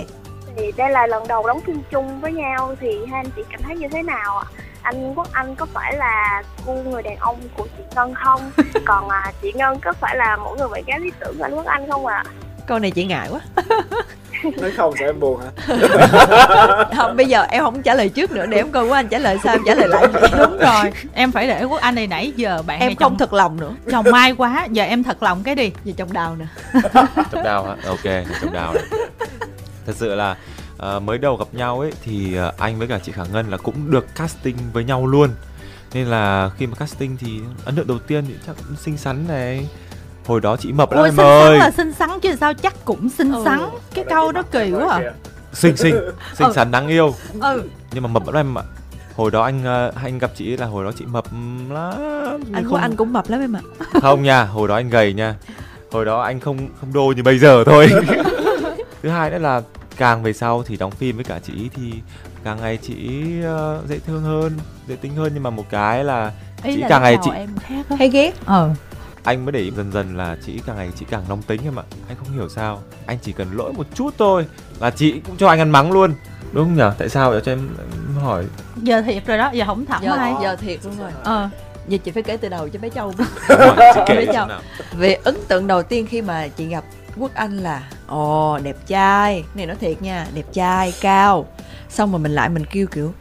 Thì đây là lần đầu đóng phim chung với nhau thì hai anh chị cảm thấy như thế nào ạ? Anh Quốc Anh có phải là cu người đàn ông của chị Ngân không? Còn à, chị Ngân có phải là một người bạn gái lý tưởng của anh Quốc Anh không ạ? Câu này chị ngại quá nói không sợ em buồn hả? Không bây giờ em không trả lời trước nữa để em coi của anh trả lời sao em trả lời lại đúng rồi em phải để quốc anh này nãy giờ bạn em không chồng thật lòng nữa. chồng mai quá giờ em thật lòng cái đi. Về trong đào nè chồng đào hả? Ok chồng đào này. thật sự là ờ, mới đầu gặp nhau ấy thì ờ, anh với cả chị khả ngân là cũng được casting với nhau luôn. Nên là khi mà casting thì ấn tượng đầu tiên thì chắc cũng xinh xắn này hồi đó chị mập lắm em xinh xắn ơi. là xinh xắn chứ sao chắc cũng xinh Ừ. xắn. Cái câu đó kỳ quá à. Xinh xinh. Xinh Ừ. xắn đáng yêu. Ừ. Nhưng mà mập lắm em ạ. Hồi đó anh ờ, anh gặp chị ấy là hồi đó chị mập lắm. Anh không của anh cũng mập lắm em ạ. Không nha hồi đó anh gầy nha. Hồi đó anh không không đô như bây giờ thôi. Thứ hai nữa là càng về sau thì đóng phim với cả chị ý thì càng ngày chị ờ, dễ thương hơn dễ tính hơn. Nhưng mà một cái là ý Chị là càng ngày chị- em khác hay ghét. Ờ anh mới để ý dần dần là chị càng ngày chị càng nóng tính em ạ. Anh không hiểu sao. Anh chỉ cần lỗi một chút thôi là chị cũng cho anh ăn mắng luôn. Đúng không nhở? Tại sao vậy? Cho em, em hỏi. Giờ thiệt rồi đó giờ không thẳng giờ, ai. giờ thiệt luôn rồi. Ờ. Giờ chị phải kể từ đầu cho bé châu chưa? nào. về ấn tượng đầu tiên khi mà chị gặp quốc anh là ồ đẹp trai. Này nói thiệt nha đẹp trai cao. Xong mà mình lại mình kêu kiểu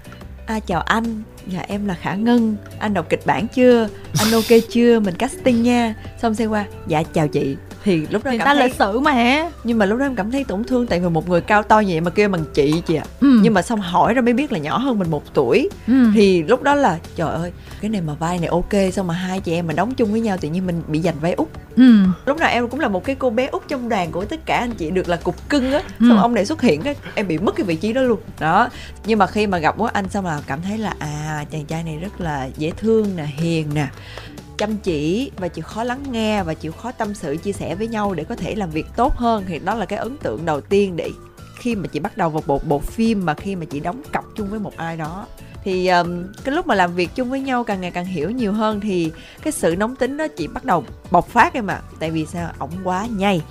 à, chào anh. Dạ em là khả ngân. Anh đọc kịch bản chưa? Anh ok chưa? Mình casting nha. Xong xe qua. Dạ chào chị thì lúc đó người cảm ta thấy lịch sử mà nhưng mà lúc đó em cảm thấy tổn thương tại vì một người cao to như vậy mà kêu bằng chị chị ạ ừ. nhưng mà xong hỏi ra mới biết là nhỏ hơn mình một tuổi ừ. thì lúc đó là trời ơi cái này mà vai này ok xong mà hai chị em mình đóng chung với nhau tự nhiên mình bị giành vai út ừ. lúc nào em cũng là một cái cô bé út trong đoàn của tất cả anh chị được là cục cưng á Ừ. xong ông này xuất hiện cái em bị mất cái vị trí đó luôn đó nhưng mà khi mà gặp quốc anh xong là cảm thấy là à chàng trai này rất là dễ thương nè hiền nè chăm chỉ và chịu khó lắng nghe và chịu khó tâm sự chia sẻ với nhau để có thể làm việc tốt hơn thì đó là cái ấn tượng đầu tiên để khi mà chị bắt đầu vào một bộ phim mà khi mà chị đóng cặp chung với một ai đó. Thì um, cái lúc mà làm việc chung với nhau càng ngày càng hiểu nhiều hơn thì cái sự nóng tính đó chị bắt đầu bộc phát em ạ. Tại vì sao? Ổng quá nhây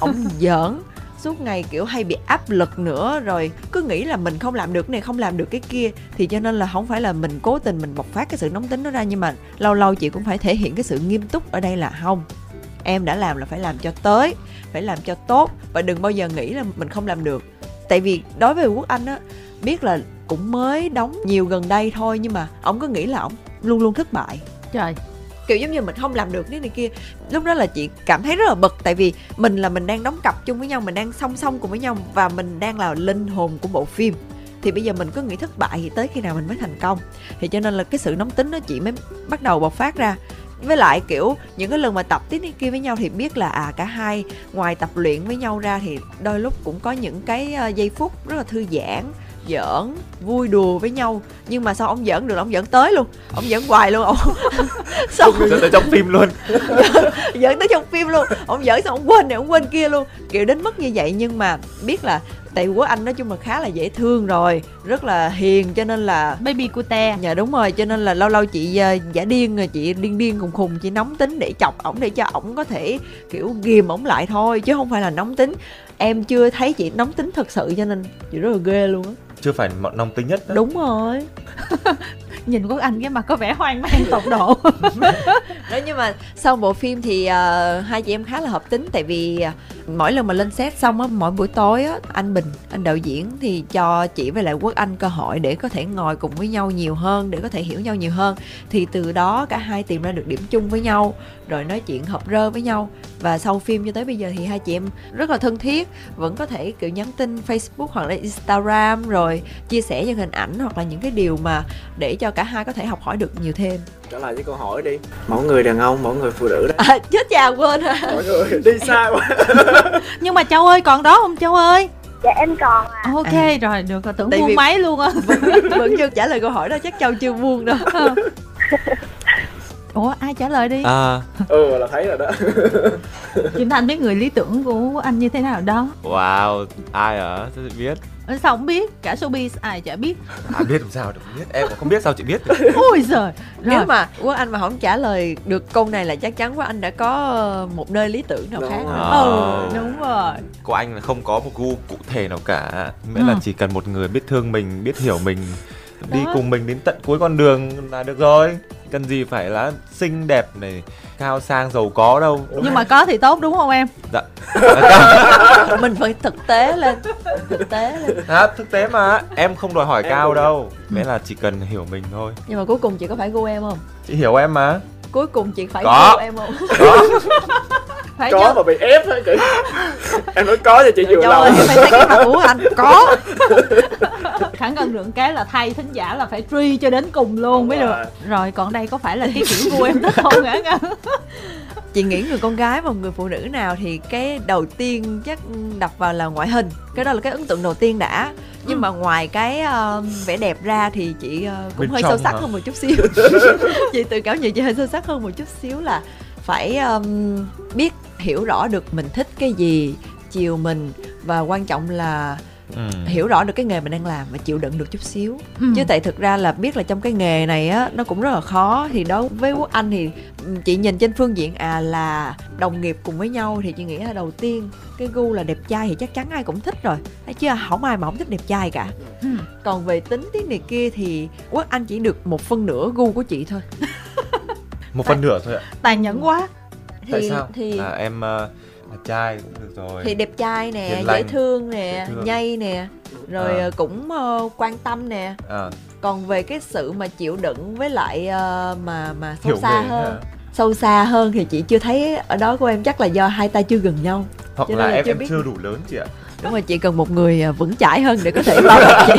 ổng giỡn suốt ngày, kiểu, hay bị áp lực nữa, rồi cứ nghĩ là mình không làm được này, không làm được cái kia, thì cho nên là không phải là mình cố tình mình bộc phát cái sự nóng tính đó ra, nhưng mà lâu lâu chị cũng phải thể hiện cái sự nghiêm túc ở đây là không, em đã làm là phải làm cho tới, phải làm cho tốt, và đừng bao giờ nghĩ là mình không làm được. Tại vì đối với quốc anh á, biết là cũng mới đóng nhiều gần đây thôi, nhưng mà ông có nghĩ là ông luôn luôn thất bại. Trời kiểu giống như mình không làm được, cái này kia. Lúc đó là chị cảm thấy rất là bực, tại vì mình là mình đang đóng cặp chung với nhau, mình đang song song cùng với nhau và mình đang là linh hồn của bộ phim. Thì bây giờ mình cứ nghĩ thất bại thì tới khi nào mình mới thành công. Thì cho nên là cái sự nóng tính đó chị mới bắt đầu bộc phát ra. Với lại, kiểu, những cái lần mà tập tiếp kia với nhau thì biết là à cả hai ngoài tập luyện với nhau ra thì đôi lúc cũng có những cái ờ, giây phút rất là thư giãn giỡn vui đùa với nhau. Nhưng mà sao ông giỡn được ông giỡn tới luôn? Ông giỡn hoài luôn ông xong dẫn tới trong phim luôn. Giỡn tới trong phim luôn. Ông giỡn xong ông quên này ông quên kia luôn. Kiểu đến mức như vậy nhưng mà biết là tại quốc anh nói chung là khá là dễ thương rồi rất là hiền cho nên là baby cute dạ đúng rồi cho nên là lâu lâu chị ờ, giả điên rồi chị điên điên khùng khùng chị nóng tính để chọc ổng để cho ổng có thể kiểu ghìm ổng lại thôi chứ không phải là nóng tính. Em chưa thấy chị nóng tính thật sự cho nên chị rất là ghê luôn á chưa phải mọn nóng tính nhất đó. đúng rồi nhìn quốc anh cái mặt có vẻ hoang mang tột độ. Đó nhưng mà sau bộ phim thì uh, hai chị em khá là hợp tính. Tại vì uh, mỗi lần mà lên set xong á mỗi buổi tối á anh bình anh đạo diễn thì cho chị với lại quốc anh cơ hội để có thể ngồi cùng với nhau nhiều hơn để có thể hiểu nhau nhiều hơn. Thì từ đó cả hai tìm ra được điểm chung với nhau rồi nói chuyện hợp rơ với nhau. Và sau phim cho tới bây giờ thì hai chị em rất là thân thiết vẫn có thể kiểu nhắn tin facebook hoặc là instagram rồi chia sẻ những hình ảnh hoặc là những cái điều mà để cho cả hai có thể học hỏi được nhiều thêm. Trở lại với câu hỏi đi. Mẫu người đàn ông mẫu người phụ nữ đó. À, chết cha quên ha mọi người đi xa quá. Nhưng mà châu ơi còn đó không châu ơi? Dạ em còn à. Ok À. rồi được rồi tưởng Tại buông vì- máy luôn á. vẫn chưa trả lời câu hỏi đó chắc châu chưa buông đâu. Ủa ai trả lời đi? À. Ừ là thấy rồi đó. Kim Thanh biết người lý tưởng của anh như thế nào đó? Wow ai ở chị biết Ờ, sao không biết? Cả showbiz ai chả biết. À biết làm sao được biết. Em cũng không biết sao chị biết được. ôi giời. Rồi. Nếu mà quốc anh mà không trả lời được câu này là chắc chắn quốc anh đã có ờ, một nơi lý tưởng nào Đúng khác. rồi. ừ đúng rồi. Của anh là không có một gu cụ thể nào cả. Miễn là Ừ. chỉ cần một người biết thương mình biết hiểu mình đi Đó. cùng mình đến tận cuối con đường là được rồi. Cần gì phải là xinh đẹp này cao sang giàu có đâu. Nhưng mà có thì tốt đúng không em? Dạ. Mình phải thực tế lên thực tế lên. À, thực tế mà. Em không đòi hỏi cao đâu. Miễn là chỉ cần hiểu mình thôi. Nhưng mà cuối cùng chị có phải gu em không? Chị hiểu em mà. Cuối cùng chị phải Có. gu em không? Đó phải có chứ. mà bị ép á kiểu em nói có cho chị vừa lòng. em phải thấy cái mặt của anh. Có khẳng cần được cái là thay thính giả là phải truy cho đến cùng luôn mới Đúng được rồi. rồi còn đây có phải là cái kiểu của em thích không hả Ngân? chị nghĩ người con gái và người phụ nữ nào thì cái đầu tiên chắc đập vào là ngoại hình cái đó là cái ấn tượng đầu tiên đã nhưng mà ngoài cái ờ, vẻ đẹp ra thì chị ờ, cũng Bên hơi sâu sắc hả? hơn một chút xíu chị tự cảm nhận chị hơi sâu sắc hơn một chút xíu là phải ờm, biết hiểu rõ được mình thích cái gì chiều mình và quan trọng là ừ. hiểu rõ được cái nghề mình đang làm và chịu đựng được chút xíu. Ừ. chứ tại thực ra là biết là trong cái nghề này á nó cũng rất là khó. Thì đối với quốc anh thì chị nhìn trên phương diện à là đồng nghiệp cùng với nhau thì chị nghĩ là đầu tiên cái gu là đẹp trai thì chắc chắn ai cũng thích rồi. Thấy chứ không ai mà không thích đẹp trai cả. Ừ. còn về tính tiếng này kia thì quốc anh chỉ được một phân nửa gu của chị thôi. Một phần nửa thôi ạ. Tàn nhẫn quá. Thì tại sao? thì à, em ờ, là trai cũng được rồi thì đẹp trai nè dễ lành. thương nè Dễ thương. nhây nè rồi À. ờ, cũng ờ, quan tâm nè à, còn về cái sự mà chịu đựng với lại ờ, mà mà sâu hiểu xa hơn hả? sâu xa hơn thì chị chưa thấy ở đó của em chắc là do hai tay chưa gần nhau hoặc Cho là là em chưa em biết. chưa đủ lớn chị ạ đúng rồi chị cần một người ờ, vững chãi hơn để có thể bao bọc chị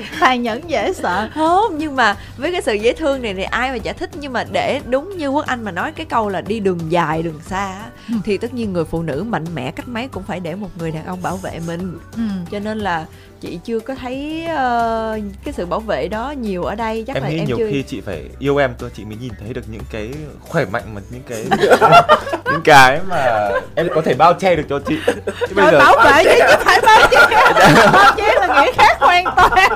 tàn nhẫn dễ sợ không nhưng mà với cái sự dễ thương này thì ai mà chả thích nhưng mà để đúng như quốc anh mà nói cái câu là đi đường dài đường xa Ừ. thì tất nhiên người phụ nữ mạnh mẽ cách mấy cũng phải để một người đàn ông bảo vệ mình ừ. cho nên là chị chưa có thấy ờ, cái sự bảo vệ đó nhiều ở đây chắc em là nghĩ em nhiều chưa khi chị phải yêu em cơ chị mới nhìn thấy được những cái khỏe mạnh mà những cái những cái mà em có thể bao che được cho chị. Chứ bây giờ bảo vệ chứ chứ phải bao che. Bao che là nghĩa khác hoàn toàn.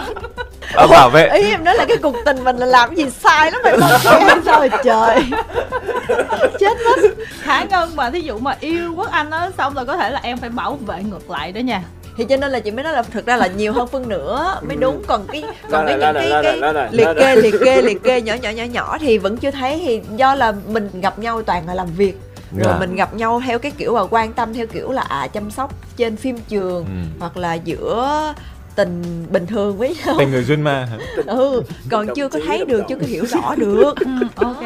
À, bảo vệ. Ý em nói là cái cuộc tình mình là làm cái gì sai lắm mày không em sao rồi trời. Chết mất. Khả ngân mà thí dụ mà yêu quốc anh á xong rồi có thể là em phải bảo vệ ngược lại đó nha thì cho nên là chị mới nói là thực ra là nhiều hơn phân nửa mới đúng còn cái còn cái những cái, cái liệt kê liệt kê liệt kê nhỏ nhỏ nhỏ nhỏ thì vẫn chưa thấy. Thì do là mình gặp nhau toàn là làm việc. Rồi Dạ. mình gặp nhau theo cái kiểu là quan tâm theo kiểu là à chăm sóc trên phim trường Ừ. hoặc là giữa tình bình thường với nhau Tình người duyên ma hả? ừ còn Đồng chưa có thấy đồng được đội. chưa có hiểu rõ được ừ, ok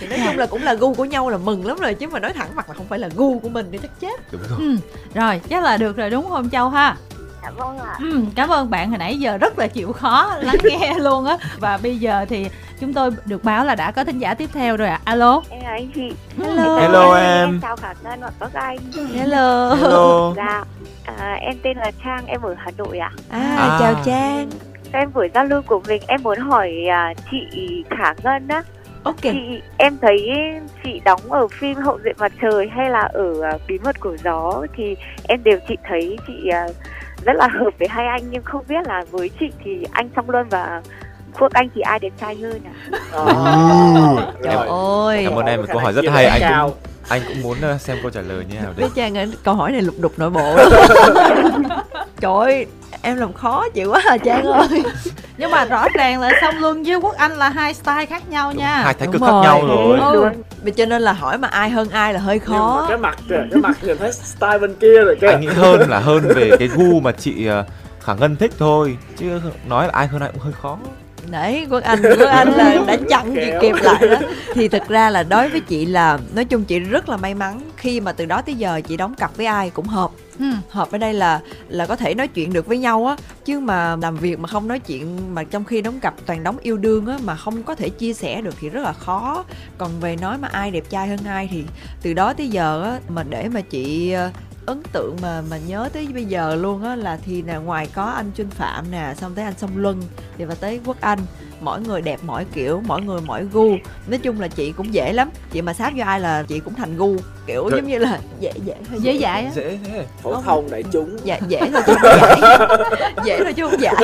thì nói chung là cũng là gu của nhau là mừng lắm rồi chứ mà nói thẳng mặt là không phải là gu của mình thì chắc chết Đúng rồi. ừ. rồi chắc là được rồi đúng không châu ha dạ vâng ạ. Ừ, cảm ơn bạn hồi nãy giờ rất là chịu khó lắng nghe luôn á. Và bây giờ thì chúng tôi được báo là đã có thính giả tiếp theo rồi ạ. Alo. Em là anh chị hello. Hello em. chào khả ngân và các anh. Hello. Hello. dạ à, em tên là trang em ở hà nội ạ. À, À. chào trang. Em buổi giao lưu của mình em muốn hỏi à, chị khả ngân á. Ok. Chị em thấy chị đóng ở phim hậu duệ mặt trời hay là ở à, bí mật của gió thì em đều chị thấy chị à, rất là hợp với hai anh nhưng không biết là với chị thì anh song luân và quốc anh thì ai đẹp trai hơn ạ? À, trời ơi. Cảm ơn em một câu hỏi rất hay. anh cũng anh cũng muốn ờ, xem câu trả lời như nào biết đây. trang ơi, câu hỏi này lục đục nội bộ. Trời ơi em làm khó chịu quá à trang ơi nhưng mà rõ ràng là song luân với quốc anh là hai style khác nhau nha Hai thái cực rồi. khác nhau rồi. Ừ. Vì cho nên là hỏi mà ai hơn ai là hơi Nhưng mà khó cái mặt kìa, cái mặt nhìn thấy style bên kia rồi kìa Anh nghĩ hơn là hơn về cái gu mà chị ờ, Khả Ngân thích thôi chứ nói là ai hơn ai cũng hơi khó. đấy quốc anh quốc anh là đã chặn chị kịp lại đó thì thực ra là đối với chị là nói chung chị rất là may mắn khi mà từ đó tới giờ chị đóng cặp với ai cũng hợp Ừ. hợp ở đây là là có thể nói chuyện được với nhau á, chứ mà làm việc mà không nói chuyện, mà trong khi đóng cặp toàn đóng yêu đương á, mà không có thể chia sẻ được thì rất là khó còn về nói mà ai đẹp trai hơn ai thì từ đó tới giờ á, mà để mà chị ờ, ấn tượng mà mà nhớ tới bây giờ luôn á là thì là ngoài có anh Trinh Phạm nè xong tới anh Song Luân thì và tới Quốc Anh. Mỗi người đẹp mỗi kiểu mỗi người mỗi gu. Nói chung là chị cũng dễ lắm. Chị mà sáp vô ai là chị cũng thành gu. Kiểu giống như là dễ dễ hơi dễ dạy á. Dễ thế. phổ thông đại chúng. Dạ dễ thôi chứ không dạy dễ thôi chứ không dạy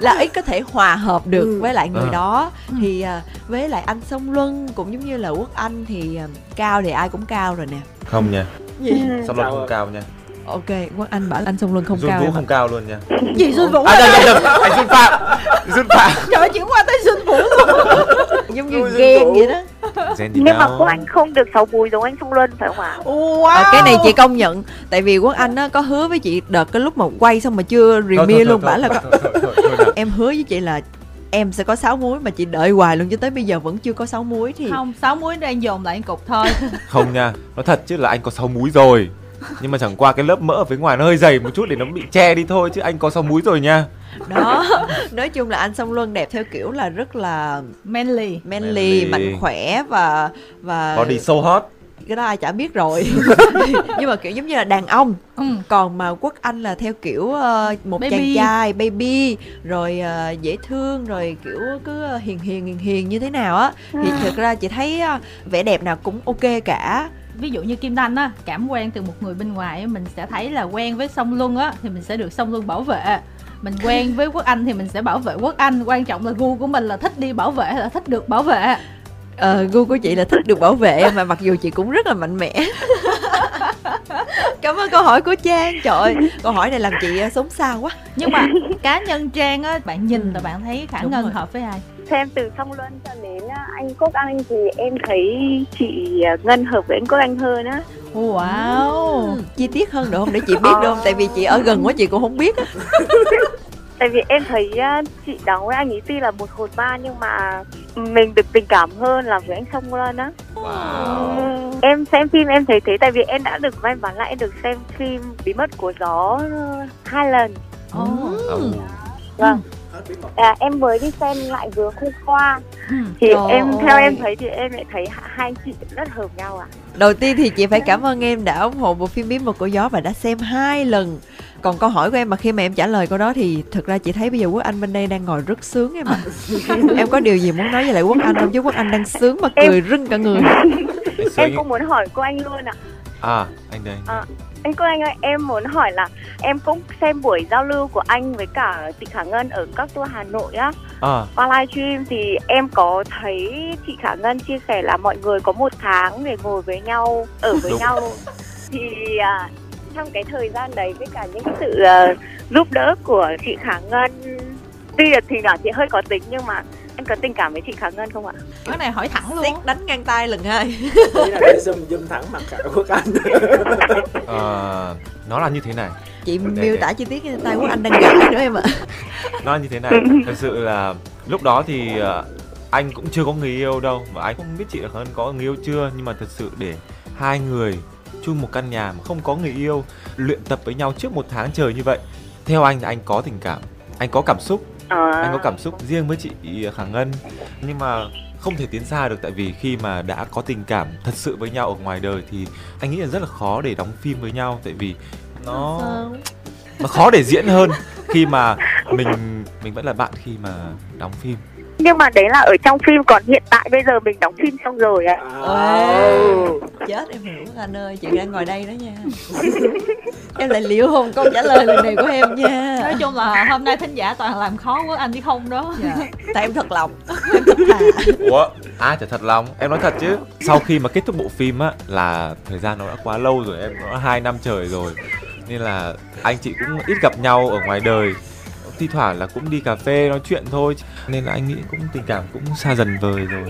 là ít có thể hòa hợp được Ừ. với lại người À. đó. Ừ. thì à, với lại anh sông luân cũng giống như là quốc anh thì à, cao thì ai cũng cao rồi nè. Không nha. Gì Song Luân Cao không cao nha. ok quốc anh bảo anh sông luân không Dung cao Vũ không cao luôn nha. gì xuân vũ À, nhầm, nhầm, nhầm. Anh Dung Phạm. Dung Phạm. trời chuyển qua tới xuân vũ giống như ghen vậy đó nhưng mà đâu. quốc anh không được sáu múi giống anh song luân phải không ạ wow Ờ, cái này chị công nhận tại vì quốc anh á có hứa với chị đợt cái lúc mà quay xong mà chưa thôi, luôn bảo là có em hứa với chị là em sẽ có 6 muối mà chị đợi hoài luôn cho tới bây giờ vẫn chưa có 6 muối thì không sáu muối đang dồn lại cục thôi. Không nha, nói thật chứ là anh có 6 múi rồi. Nhưng mà chẳng qua cái lớp mỡ ở phía ngoài nó hơi dày một chút để nó bị che đi thôi Chứ anh có 6 múi rồi nha. Đó nói chung là anh song luân đẹp theo kiểu là rất là manly. Manly, Manly. mạnh khỏe và và Body so hot cái đó ai chả biết rồi. Nhưng mà kiểu giống như là đàn ông. Ừ. còn mà quốc anh là theo kiểu ờ, một Baby. chàng trai baby rồi ờ, dễ thương rồi kiểu cứ ờ, hiền hiền hiền hiền như thế nào á. Thì thực ra chị thấy ờ, vẻ đẹp nào cũng ok cả. Ví dụ như kim thanh á cảm quan từ một người bên ngoài mình sẽ thấy là quen với song luân á thì mình sẽ được song luân bảo vệ. Mình quen với quốc anh thì mình sẽ bảo vệ quốc anh. Quan trọng là gu của mình là thích đi bảo vệ hay là thích được bảo vệ Ờ, gu của chị là thích được bảo vệ mà mặc dù chị cũng rất là mạnh mẽ. Cảm ơn câu hỏi của trang. Trời ơi, câu hỏi này làm chị ờ, sống sao quá. Nhưng mà cá nhân trang á bạn nhìn là bạn thấy khả Đúng ngân rồi. hợp với ai? Xem từ song luân cho đến à, anh quốc anh thì em thấy chị à, ngân hợp với anh quốc anh hơn á. Wow. Ừ, chi tiết hơn được không? Để chị biết được không? Tại vì chị ở gần quá chị cũng không biết á tại vì em thấy à, chị đóng với anh ấy tuy là một hồn ma nhưng mà mình được tình cảm hơn là với anh song luân á Wow em xem phim em thấy thế tại vì em đã được may mắn là em được xem phim bí mật của gió ờ, hai lần Ồ. Ừ. vâng. À, em mới đi xem lại vừa hôm qua Ừ. thì Trời em ơi. theo em thấy thì em lại thấy hai anh chị rất hợp nhau ạ. Đầu tiên thì chị phải cảm ơn em đã ủng hộ bộ phim bí mật của gió và đã xem hai lần. Còn câu hỏi của em mà khi mà em trả lời câu đó thì thực ra chị thấy bây giờ quốc anh bên đây đang ngồi rất sướng em ạ. Em có điều gì muốn nói với lại quốc anh không? Chứ quốc anh đang sướng mà cười rưng cả người. Em cũng muốn hỏi cô anh luôn ạ. À anh đây anh cô anh ơi em muốn hỏi là em cũng xem buổi giao lưu của anh với cả chị Khả Ngân ở các tour Hà Nội á. À. Qua livestream thì em có thấy chị Khả Ngân chia sẻ là mọi người có một tháng để ngồi với nhau ở với Đúng. nhau. Thì à, trong cái thời gian đấy với cả những sự à, giúp đỡ của chị Khả Ngân tuy là thì nhỏ chị hơi có tính nhưng mà anh có tình cảm với chị Khả Ngân không ạ? cái này hỏi thẳng luôn. Xét đánh ngang tay lần hai. Ý là để zoom zoom thẳng mặt cả quốc anh. Ờ, nó là như thế này. Chị Để- miêu để- tả chi tiết cái tay của anh đang gãi nữa em ạ. Nó là như thế này thật sự là lúc đó thì ờ, anh cũng chưa có người yêu đâu và anh không biết chị là Khánh có người yêu chưa nhưng mà thật sự để hai người chung một căn nhà mà không có người yêu luyện tập với nhau trước một tháng trời như vậy theo anh thì anh có tình cảm anh có cảm xúc Ờ, anh có cảm xúc riêng với chị Khả Ngân. Nhưng mà không thể tiến xa được tại vì khi mà đã có tình cảm thật sự với nhau ở ngoài đời thì anh nghĩ là rất là khó để đóng phim với nhau tại vì nó nó khó để diễn hơn khi mà mình mình vẫn là bạn khi mà đóng phim Nhưng mà đấy là ở trong phim còn hiện tại bây giờ mình đóng phim xong rồi ạ. Wow. chết em hiểu anh ơi chị đang ngồi đây đó nha. Em lại liệu hồn câu trả lời lần này của em nha. Nói chung là hôm nay thính giả toàn làm khó của anh chứ không đó. Dạ. tại em thật lòng. Em thật thà ủa ai chả thật lòng. Em nói thật chứ. Sau khi mà kết thúc bộ phim á là thời gian nó đã quá lâu rồi em nó hai năm trời rồi. Nên là anh chị cũng ít gặp nhau ở ngoài đời thi thoảng là cũng đi cà phê nói chuyện thôi nên là anh nghĩ cũng tình cảm cũng xa dần vời rồi.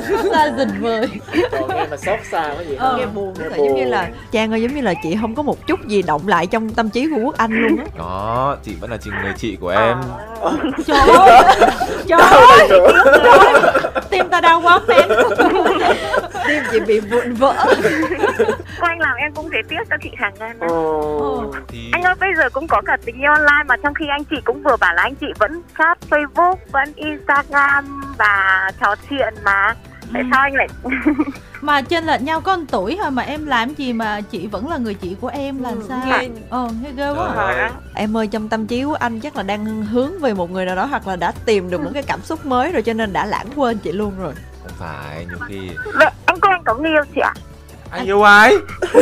Xa dình vời. Còn nghe mà xót xa quá gì Ờ. nghe buồn Nghe giống như là trang ơi giống như là chị không có một chút gì động lại trong tâm trí của quốc anh luôn á. Đó chị vẫn là chị người chị của em. Trời ơi! Trời ơi tim ta đau quá em tim chị bị vụn vỡ Cô anh làm em cũng thấy tiếc cho chị Ngân. Ồ. thì Anh ơi bây giờ cũng có cả tình yêu online mà trong khi anh chị cũng vừa bảo là anh chị vẫn chat Facebook, vẫn Instagram và trò chuyện mà. Tại sao anh lại mà trên lệch nhau có một tuổi thôi mà em làm gì mà chị vẫn là người chị của em là Ừ, sao? nghe- ờ nghe ghê quá. Ơi. em ơi trong tâm trí của anh chắc là đang hướng về một người nào đó hoặc là đã tìm được một cái cảm xúc mới rồi cho nên đã lãng quên chị luôn rồi. Không phải nhiều khi Vậy anh cô anh có người yêu chị ạ? anh yêu ai?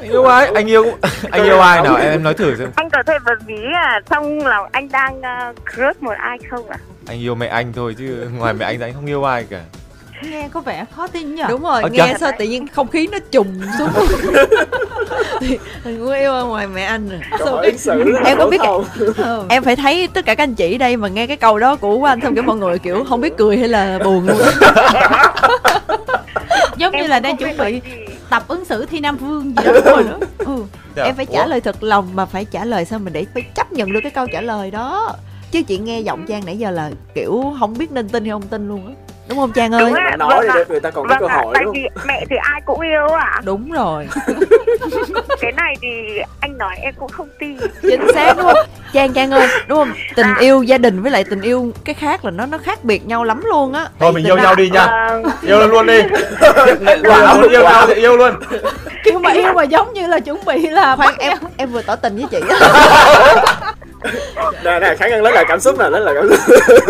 Anh yêu ai? Anh yêu anh yêu ai nào? Em em nói thử xem. Anh có thể bật ví là trong lòng anh đang uh, crush một ai không ạ? anh yêu mẹ anh thôi chứ ngoài mẹ anh ra anh không yêu ai cả nghe có vẻ khó tin nhỉ? Đúng rồi Ờ, nghe chắc- sao tự nhiên không khí nó trùng xuống. Mình muốn yêu ở ngoài mẹ anh rồi. Hỏi ứng xử là Em có biết ừ. em phải thấy tất cả các anh chị đây mà nghe cái câu đó của anh xong kiểu mọi người kiểu không biết cười hay là buồn luôn. Giống như Em là cũng đang chuẩn biết bị tập ứng xử thi nam vương gì đó rồi đó. Ừ. em phải trả lời thật lòng mà phải trả lời sao mà để phải chấp nhận được cái câu trả lời đó. Chứ chị nghe giọng trang nãy giờ là kiểu không biết nên tin hay không tin luôn á đúng không trang ơi? Đúng ạ, Mà nói vâng thì để người ta còn có Vâng cơ ạ, hội tại đúng vì mẹ thì ai cũng yêu ạ. đúng rồi. Cái này thì anh nói em cũng không tin. chính xác đúng không? Trang trang ơi đúng không? Tình yêu gia đình với lại tình yêu cái khác là nó nó khác biệt nhau lắm luôn á. Thôi mình yêu nhau đi nha. Vâng. yêu luôn đi. Bảo yêu nhau thì yêu luôn. Kiểu mà yêu mà giống như là chuẩn bị là khoan em. em vừa tỏ tình với chị á Nè nè, khả năng lấy lại cảm xúc nè lấy lại cảm xúc.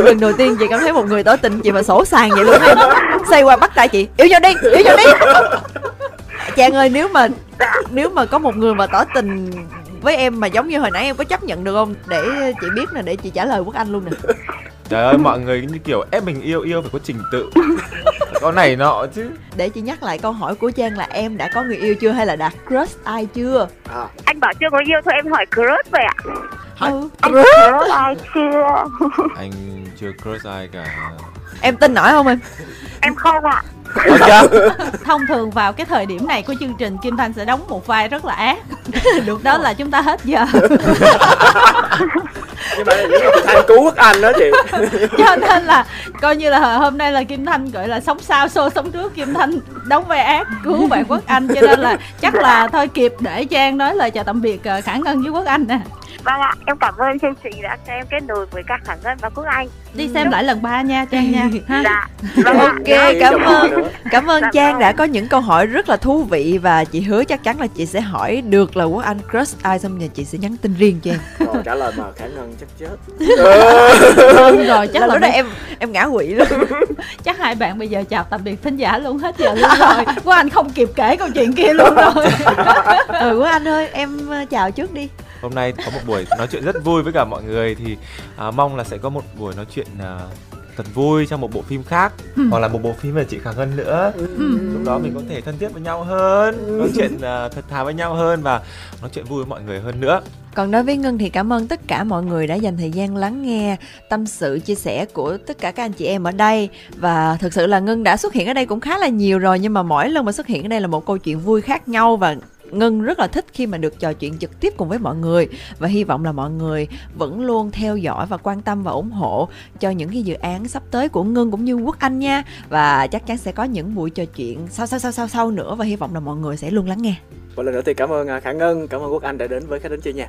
Lần đầu tiên chị cảm thấy một người tỏ tình chị mà sổ sàng vậy luôn em qua bắt tay chị, yêu nhau đi, yêu nhau đi. Chàng ơi, nếu mà nếu mà có một người mà tỏ tình với em mà giống như hồi nãy em có chấp nhận được không? Để chị biết nè, để chị trả lời quốc anh luôn nè trời ơi mọi người như kiểu ép mình yêu yêu phải có trình tự có này nọ chứ để chị nhắc lại câu hỏi của trang là em đã có người yêu chưa hay là đã crush ai chưa à, Anh bảo chưa có yêu thôi em hỏi crush vậy ạ. ừ. Anh crush ai chưa? anh chưa crush ai cả em tin nổi không em Em không ạ. Ôi chưa thông thường vào cái thời điểm này của chương trình kim thanh sẽ đóng một vai rất là ác. Đúng đó là chúng ta hết giờ. Nhưng mà thanh cứu quốc anh đó chị. Cho nên là coi như là hôm nay là kim thanh gọi là sống sau xô sống trước. Kim thanh đóng vai ác cứu bạn quốc anh. Cho nên là chắc là thôi kịp để trang nói lời chào tạm biệt ờ, khả ngân với quốc anh nè Vâng ạ, em cảm ơn chương trình đã cho em kết nối với các khả ngân và Quốc Anh. đi xem lại lần ba nha trang nha ha Dạ. Vâng ok Đi cảm chồng ơn nữa. cảm ơn Dạ trang vâng. đã có những câu hỏi rất là thú vị và chị hứa chắc chắn là chị sẽ hỏi được là quốc anh crush ai xong rồi chị sẽ nhắn tin riêng cho em Rồi trả lời mà khả ngân chắc chết Vâng, rồi chắc là là lúc đó em em ngã quỵ luôn chắc hai bạn bây giờ chào tạm biệt thính giả luôn hết giờ luôn rồi quốc anh không kịp kể câu chuyện kia luôn rồi ừ quốc anh ơi em ờ, chào trước đi hôm nay có một buổi nói chuyện rất vui với cả mọi người thì à, mong là sẽ có một buổi nói chuyện à, thật vui trong một bộ phim khác. Ừ. hoặc là một bộ phim về chị Khả Ngân nữa. Lúc đó mình có thể thân thiết với nhau hơn nói chuyện uh, thật thà với nhau hơn và nói chuyện vui với mọi người hơn nữa. Còn đối với Ngân thì cảm ơn tất cả mọi người đã dành thời gian lắng nghe tâm sự chia sẻ của tất cả các anh chị em ở đây. Và thực sự là Ngân đã xuất hiện ở đây cũng khá là nhiều rồi nhưng mà mỗi lần mà xuất hiện ở đây là một câu chuyện vui khác nhau và Ngân rất là thích khi mà được trò chuyện trực tiếp cùng với mọi người và hy vọng là mọi người vẫn luôn theo dõi và quan tâm và ủng hộ cho những cái dự án sắp tới của Ngân cũng như Quốc Anh nha và chắc chắn sẽ có những buổi trò chuyện sau sau sau sau sau nữa và hy vọng là mọi người sẽ luôn lắng nghe. một lần nữa thì cảm ơn à, Khả Ngân, cảm ơn Quốc Anh đã đến với khách đến chơi nhà